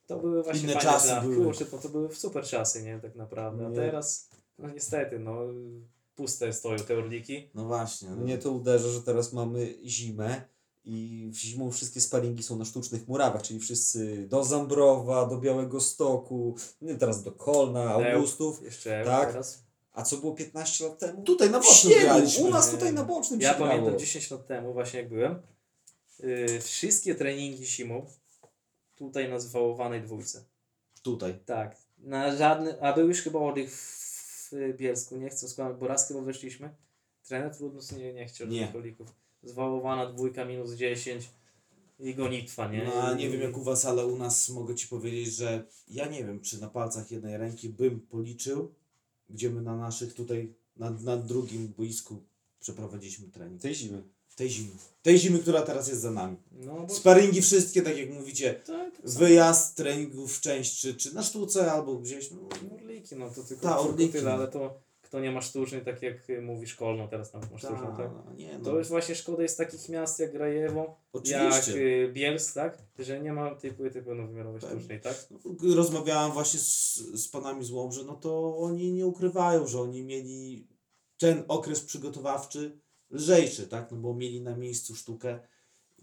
To były właśnie Inne fajne czasy dla- były. Kurczę, to, to były super czasy, nie? Tak naprawdę. A Nie. teraz, no niestety, no puste stoją te orliki. No właśnie. No. Mnie to uderza, że teraz mamy zimę i w zimą wszystkie sparingi są na sztucznych murawach, czyli wszyscy do Zambrowa, do Białego Stoku, nie teraz do Kolna, Augustów. Jeszcze Tak. teraz. A co było 15 lat temu? Tutaj na bocznym śniegu, graliśmy. u nas tutaj na bocznym Ja grało. pamiętam 10 lat temu, właśnie jak byłem, yy, wszystkie treningi zimą tutaj na zwałowanej dwójce. Tutaj. Tak. Na żadny, a był już chyba oddech w, w Bielsku, nie chcę skłamać, bo raz chyba wyszliśmy. Trener trudno nie, nie chciał Nie. tych kolików. Zwałowana dwójka minus 10 i gonitwa, nie? No, a nie wiem jak u was, ale u nas mogę ci powiedzieć, że ja nie wiem, czy na palcach jednej ręki bym policzył, gdzie my na naszych tutaj Na, na drugim boisku przeprowadziliśmy trening. Tej zimy. Tej zimy. Tej zimy, która teraz jest za nami. No bo Sparingi wszystkie, tak jak mówicie. to, tak samo. Wyjazd treningów część, czy, czy na sztuce, albo gdzieś. No, Orliki, no to tylko, Ta, orliki. tyle, ale to kto nie ma sztucznej, tak jak mówi szkolną, teraz tam ma sztuczną, ta, tak? no, nie, no. To już właśnie szkoda jest takich miast jak Grajewo, jak Oczywiście. y, Bielsk, tak? Że nie ma tej płyty pełnowymiarowej Pewnie. sztucznej, tak? Rozmawiałem właśnie z, z panami z Łomży, no to oni nie ukrywają, że oni mieli ten okres przygotowawczy lżejszy, tak? No bo mieli na miejscu sztukę.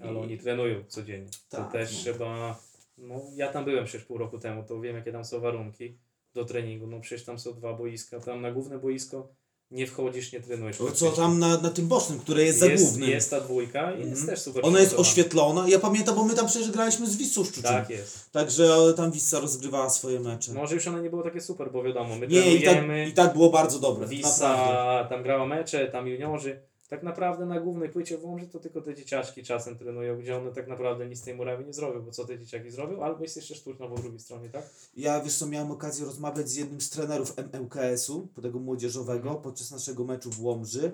Ale I- oni trenują codziennie. Tak, to też no. trzeba. No, ja tam byłem przecież pół roku temu, to wiem jakie tam są warunki do treningu. No przecież tam są dwa boiska. Tam na główne boisko nie wchodzisz, nie trenujesz. Co tam na, na tym bocznym, które jest, za jest, głównym. jest ta dwójka i jest Mhm. też super Ona jest oświetlona. Ja pamiętam, bo my tam przecież graliśmy z Wisłą Szczuczyn. Tak jest. Także e, tam Wisła rozgrywała swoje mecze. Może już ona nie było takie super, bo wiadomo, my nie, i tak, trenujemy. i tak było bardzo dobre. Wisa tam grała mecze, tam juniorzy. Tak naprawdę na głównej płycie w Łomży to tylko te dzieciaczki czasem trenują, gdzie one tak naprawdę nic tej murawy nie zrobią, bo co te dzieciaki zrobią, albo jest jeszcze sztuczna po drugiej stronie, tak? Ja wiesz co, miałem okazję rozmawiać z jednym z trenerów MŁKS-u, tego młodzieżowego, Mhm. podczas naszego meczu w Łomży.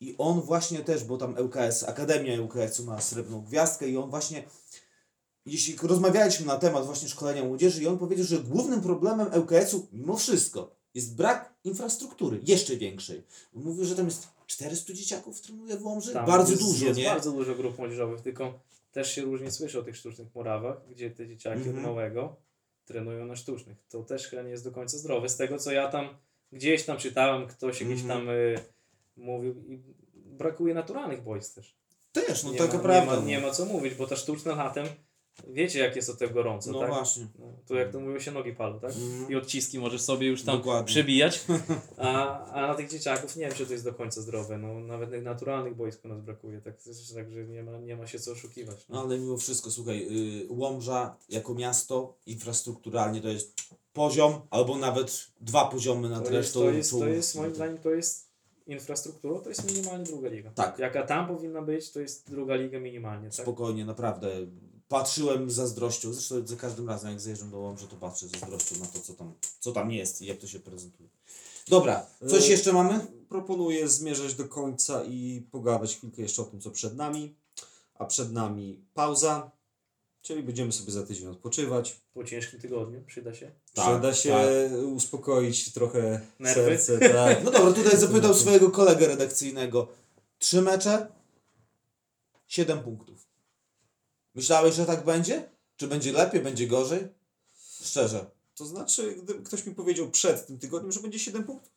I on właśnie też, bo tam ŁKS, Akademia ŁKS-u ma srebrną gwiazdkę i on właśnie, jeśli rozmawialiśmy na temat właśnie szkolenia młodzieży i on powiedział, że głównym problemem ŁKS-u mimo wszystko jest brak infrastruktury, jeszcze większej. On mówił, że tam jest 400 dzieciaków trenuje w Łomży, Tam bardzo jest, dużo, jest nie? bardzo dużo grup młodzieżowych, tylko też się różnie słyszy o tych sztucznych murawach, gdzie te dzieciaki Mhm. od małego trenują na sztucznych. To też chyba nie jest do końca zdrowe. Z tego co ja tam gdzieś tam czytałem, ktoś jakiś Mhm. tam y, mówił i brakuje naturalnych boisk też. Też, no nie, taka ma, prawda. nie, ma, no. nie ma co mówić, bo ta sztuczna latem, wiecie jak jest od tego gorąco, No tak? właśnie. No, to jak to mówią się nogi palą, tak? Mhm. I odciski możesz sobie już tam Dokładnie. przebijać, a, a na tych dzieciaków nie wiem, czy to jest do końca zdrowe, no nawet tych naturalnych boisk u nas brakuje, tak, także nie ma, nie ma się co oszukiwać. No ale mimo wszystko, słuchaj, y, Łomża jako miasto infrastrukturalnie to jest poziom, albo nawet dwa poziomy nad To jest, resztą. to, jest, to jest moim zdaniem to jest infrastruktura, to jest minimalnie druga liga. Tak. Jaka tam powinna być, to jest druga liga minimalnie, tak? Spokojnie, naprawdę. Patrzyłem z zazdrością, zresztą za każdym razem jak zajeżdżam do Łomży, to patrzę z zazdrością na to, co tam, co tam jest i jak to się prezentuje. Dobra, coś Y, jeszcze mamy? Proponuję zmierzać do końca i pogadać chwilkę jeszcze o tym, co przed nami. A przed nami pauza, czyli będziemy sobie za tydzień odpoczywać. Po ciężkim tygodniu przyda się. Tak, Przyda się tak. uspokoić trochę Nerwy. serce. Tak. No dobra, tutaj zapytał swojego kolegę redakcyjnego. Trzy mecze, siedem punktów. Myślałeś, że tak będzie? Czy będzie lepiej, będzie gorzej? Szczerze. To znaczy, gdyby ktoś mi powiedział przed tym tygodniem, że będzie 7 punktów,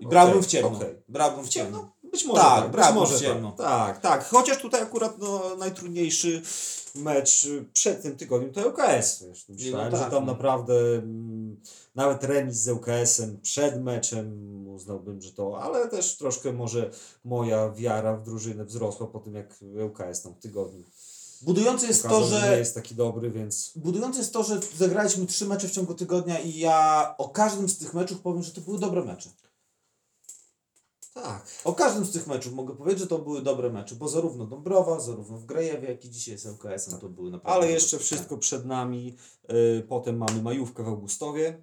I brałbym w ciemno. okej. Brałbym w ciemno. ciemno? Być może Tak, tak, brawo, być może w ciemno. Tak, tak, tak. Chociaż tutaj akurat no, najtrudniejszy mecz przed tym tygodniem to ŁKS. Wiesz, myślałem, No tak, że tam no. naprawdę mm, nawet remis z ŁKS-em przed meczem uznałbym, że to, ale też troszkę może moja wiara w drużynę wzrosła po tym, jak ŁKS tam w tygodniu Budujące jest pokazał, to, że nie jest taki dobry, więc budujące jest to, że zagraliśmy trzy mecze w ciągu tygodnia i ja o każdym z tych meczów powiem, że to były dobre mecze. tak. O każdym z tych meczów mogę powiedzieć, że to były dobre mecze, bo zarówno Dąbrowa, zarówno w Grajewie, jak i dzisiaj z LKS-em to były naprawdę Ale jeszcze wszystko przed nami. Y, potem mamy majówkę w Augustowie.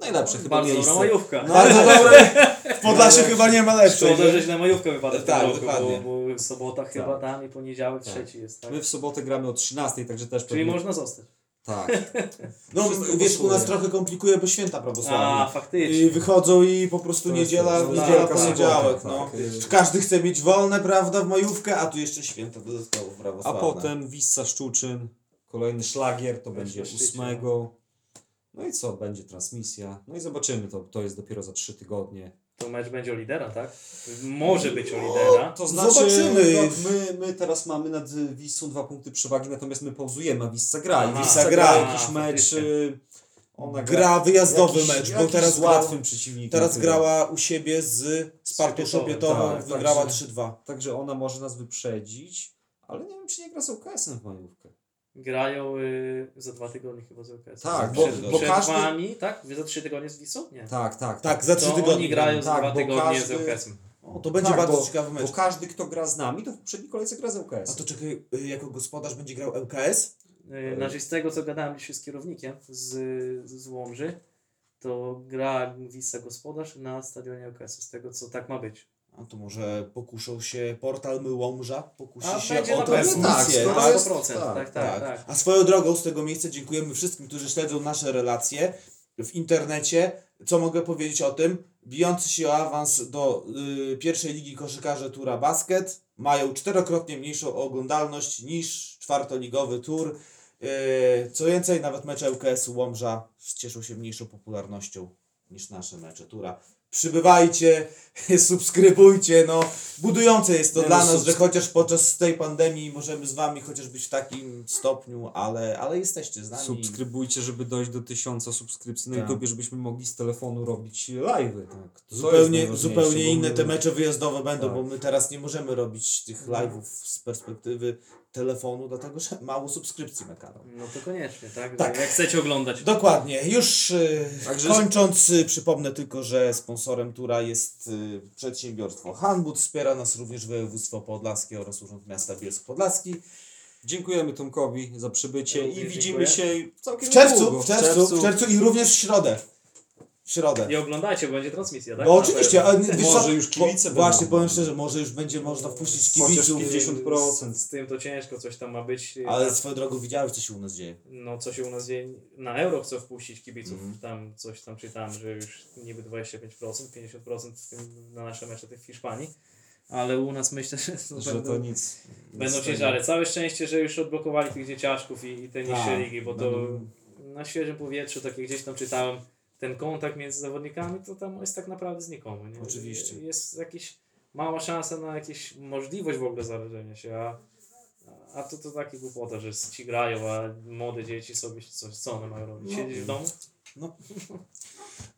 Najlepsze chyba Bardzo miejsce. dobra majówka. No, Bardzo dobre. W Podlasiu chyba nie ma lepszej. Szkoda, że źle majówka wypada w Tak, tym roku, dokładnie. bo, bo sobota chyba tam i poniedziałek Tak. trzeci jest, tak? My w sobotę gramy o 13, także też Czyli pewnie- można zostać. Tak. No Wszystko wiesz, u nas trochę komplikuje, bo święta A, prawosławne. faktycznie. I wychodzą i po prostu To niedziela, to, niedziela, tak, poniedziałek, tak, no. tak. Y- Każdy chce mieć wolne, prawda, w majówkę, a tu jeszcze święta dodatkowo A prawosławne. potem Wissa Szczuczyn, kolejny szlagier, to Będzie ósmego. No i co, będzie transmisja. No i zobaczymy, to, to jest dopiero za trzy tygodnie. To mecz będzie o lidera, tak? Może być o lidera. To znaczy, Zobaczymy. No, my, my teraz mamy nad Wissą dwa punkty przewagi, natomiast my pauzujemy, a Wissa gra. Aha, gra. A, jakiś mecz. faktycznie. y, Ona Gra wyjazdowy jakiś, mecz, bo teraz z grała, łatwym przeciwnikiem. teraz grała u siebie z Spartą Szopietową, tak, wygrała także- 3-2. Także ona może nas wyprzedzić, ale nie wiem, czy nie gra z UKS-em w majówkę. Grają y, za dwa tygodnie chyba z LKS. Tak, bo- przed, bo przed każdy- wami, tak? Wy za trzy tygodnie z Wisą? Nie. Tak, tak. Tak, za 3 To tygodnie. oni grają za Tak, dwa tygodnie każdy- z LKS-em. O, to będzie Tak, bardzo bo- ciekawy mecz. Bo każdy, kto gra z nami, to w poprzedniej kolejce gra z A UKS. to czekaj, y, jako gospodarz będzie grał LKS? Y, Znaczy z tego co gadałem dzisiaj z kierownikiem z, z Łomży, to gra Wisła Gospodarz na stadionie ŁKS, z tego co tak ma być. A to może pokuszą się portal My Łomża, pokusi A się będzie o na pewno transmisję. tak, tak? 100%, tak, tak, tak. A swoją drogą z tego miejsca dziękujemy wszystkim, którzy śledzą nasze relacje w internecie. Co mogę powiedzieć o tym? Bijący się o awans do y, pierwszej ligi koszykarzy Tura Basket mają czterokrotnie mniejszą oglądalność niż czwartoligowy Tur. Y, co więcej, nawet mecze ŁKS Łomża cieszą się mniejszą popularnością niż nasze mecze Tura. Przybywajcie, subskrybujcie, no budujące jest to Nie, dla no, nas, że subskry- chociaż podczas tej pandemii możemy z wami chociaż być w takim stopniu, ale, ale jesteście z nami. Subskrybujcie, żeby dojść do tysiąca subskrypcji na Tak. YouTubie, żebyśmy mogli z telefonu robić live'y. Tak, To zupełnie, zupełnie inne my- te mecze wyjazdowe będą, Tak. bo my teraz nie możemy robić tych live'ów z perspektywy telefonu, dlatego że mało subskrypcji na kanał. No to koniecznie, tak? Tak. Jak chcecie oglądać. Dokładnie. Już y, Także- kończąc, y, przypomnę tylko, że sponsorem tura jest y, przedsiębiorstwo Hanbud. Wspiera nas również województwo podlaskie oraz Urząd Miasta Bielsk Podlaski. Dziękujemy Tomkowi za przybycie i Również widzimy dziękuję. się całkiem W czerwcu, niedługo. w czerwcu, w czerwcu i również w środę. Środę. I oglądajcie, bo będzie transmisja, tak? No oczywiście, pewno. a wiesz Może już kibice będą. Właśnie, powiem szczerze, może już będzie można wpuścić kibiców. 50%. Z tym to ciężko, coś tam ma być. Ale swoją drogą widziałeś, co się u nas dzieje. No co się u nas dzieje, na euro chcą wpuścić kibiców, Mhm. tam coś tam czytałem, że już niby 25%, 50% w tym, na nasze mecze tych w Hiszpanii, ale u nas myślę, że, to Że będą, to nic. będą nic ciężary. Całe szczęście, że już odblokowali tych dzieciaczków i, i te niższe Tak, ligi, bo to na świeżym powietrzu, tak jak gdzieś tam czytałem, ten kontakt między zawodnikami, to tam jest tak naprawdę znikomy. Nie? Oczywiście. Jest jakaś mała szansa na jakąś możliwość w ogóle zarażenia się, a, a to, to takie głupota, że ci grają, a młode dzieci sobie coś, co one mają robić? No. Siedzieć w domu?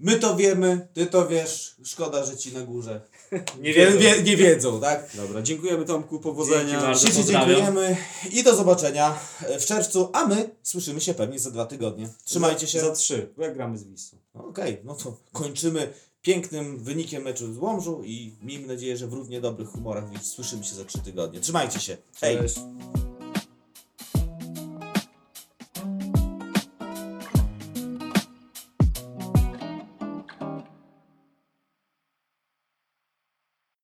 My to wiemy, ty to wiesz, szkoda, że ci na górze Nie wie, wiedzą. wie, nie wiedzą, tak? Dobra, dziękujemy Tomku, Dzięki powodzenia. pozdrawiam. dziękujemy i do zobaczenia w czerwcu, a my słyszymy się pewnie za dwa tygodnie. Trzymajcie się. Za trzy, bo jak gramy z Wisłą. Okej, no to kończymy pięknym wynikiem meczu z Łomżu i miejmy nadzieję, że w równie dobrych humorach słyszymy się za trzy tygodnie. Trzymajcie się. Hej! Cześć.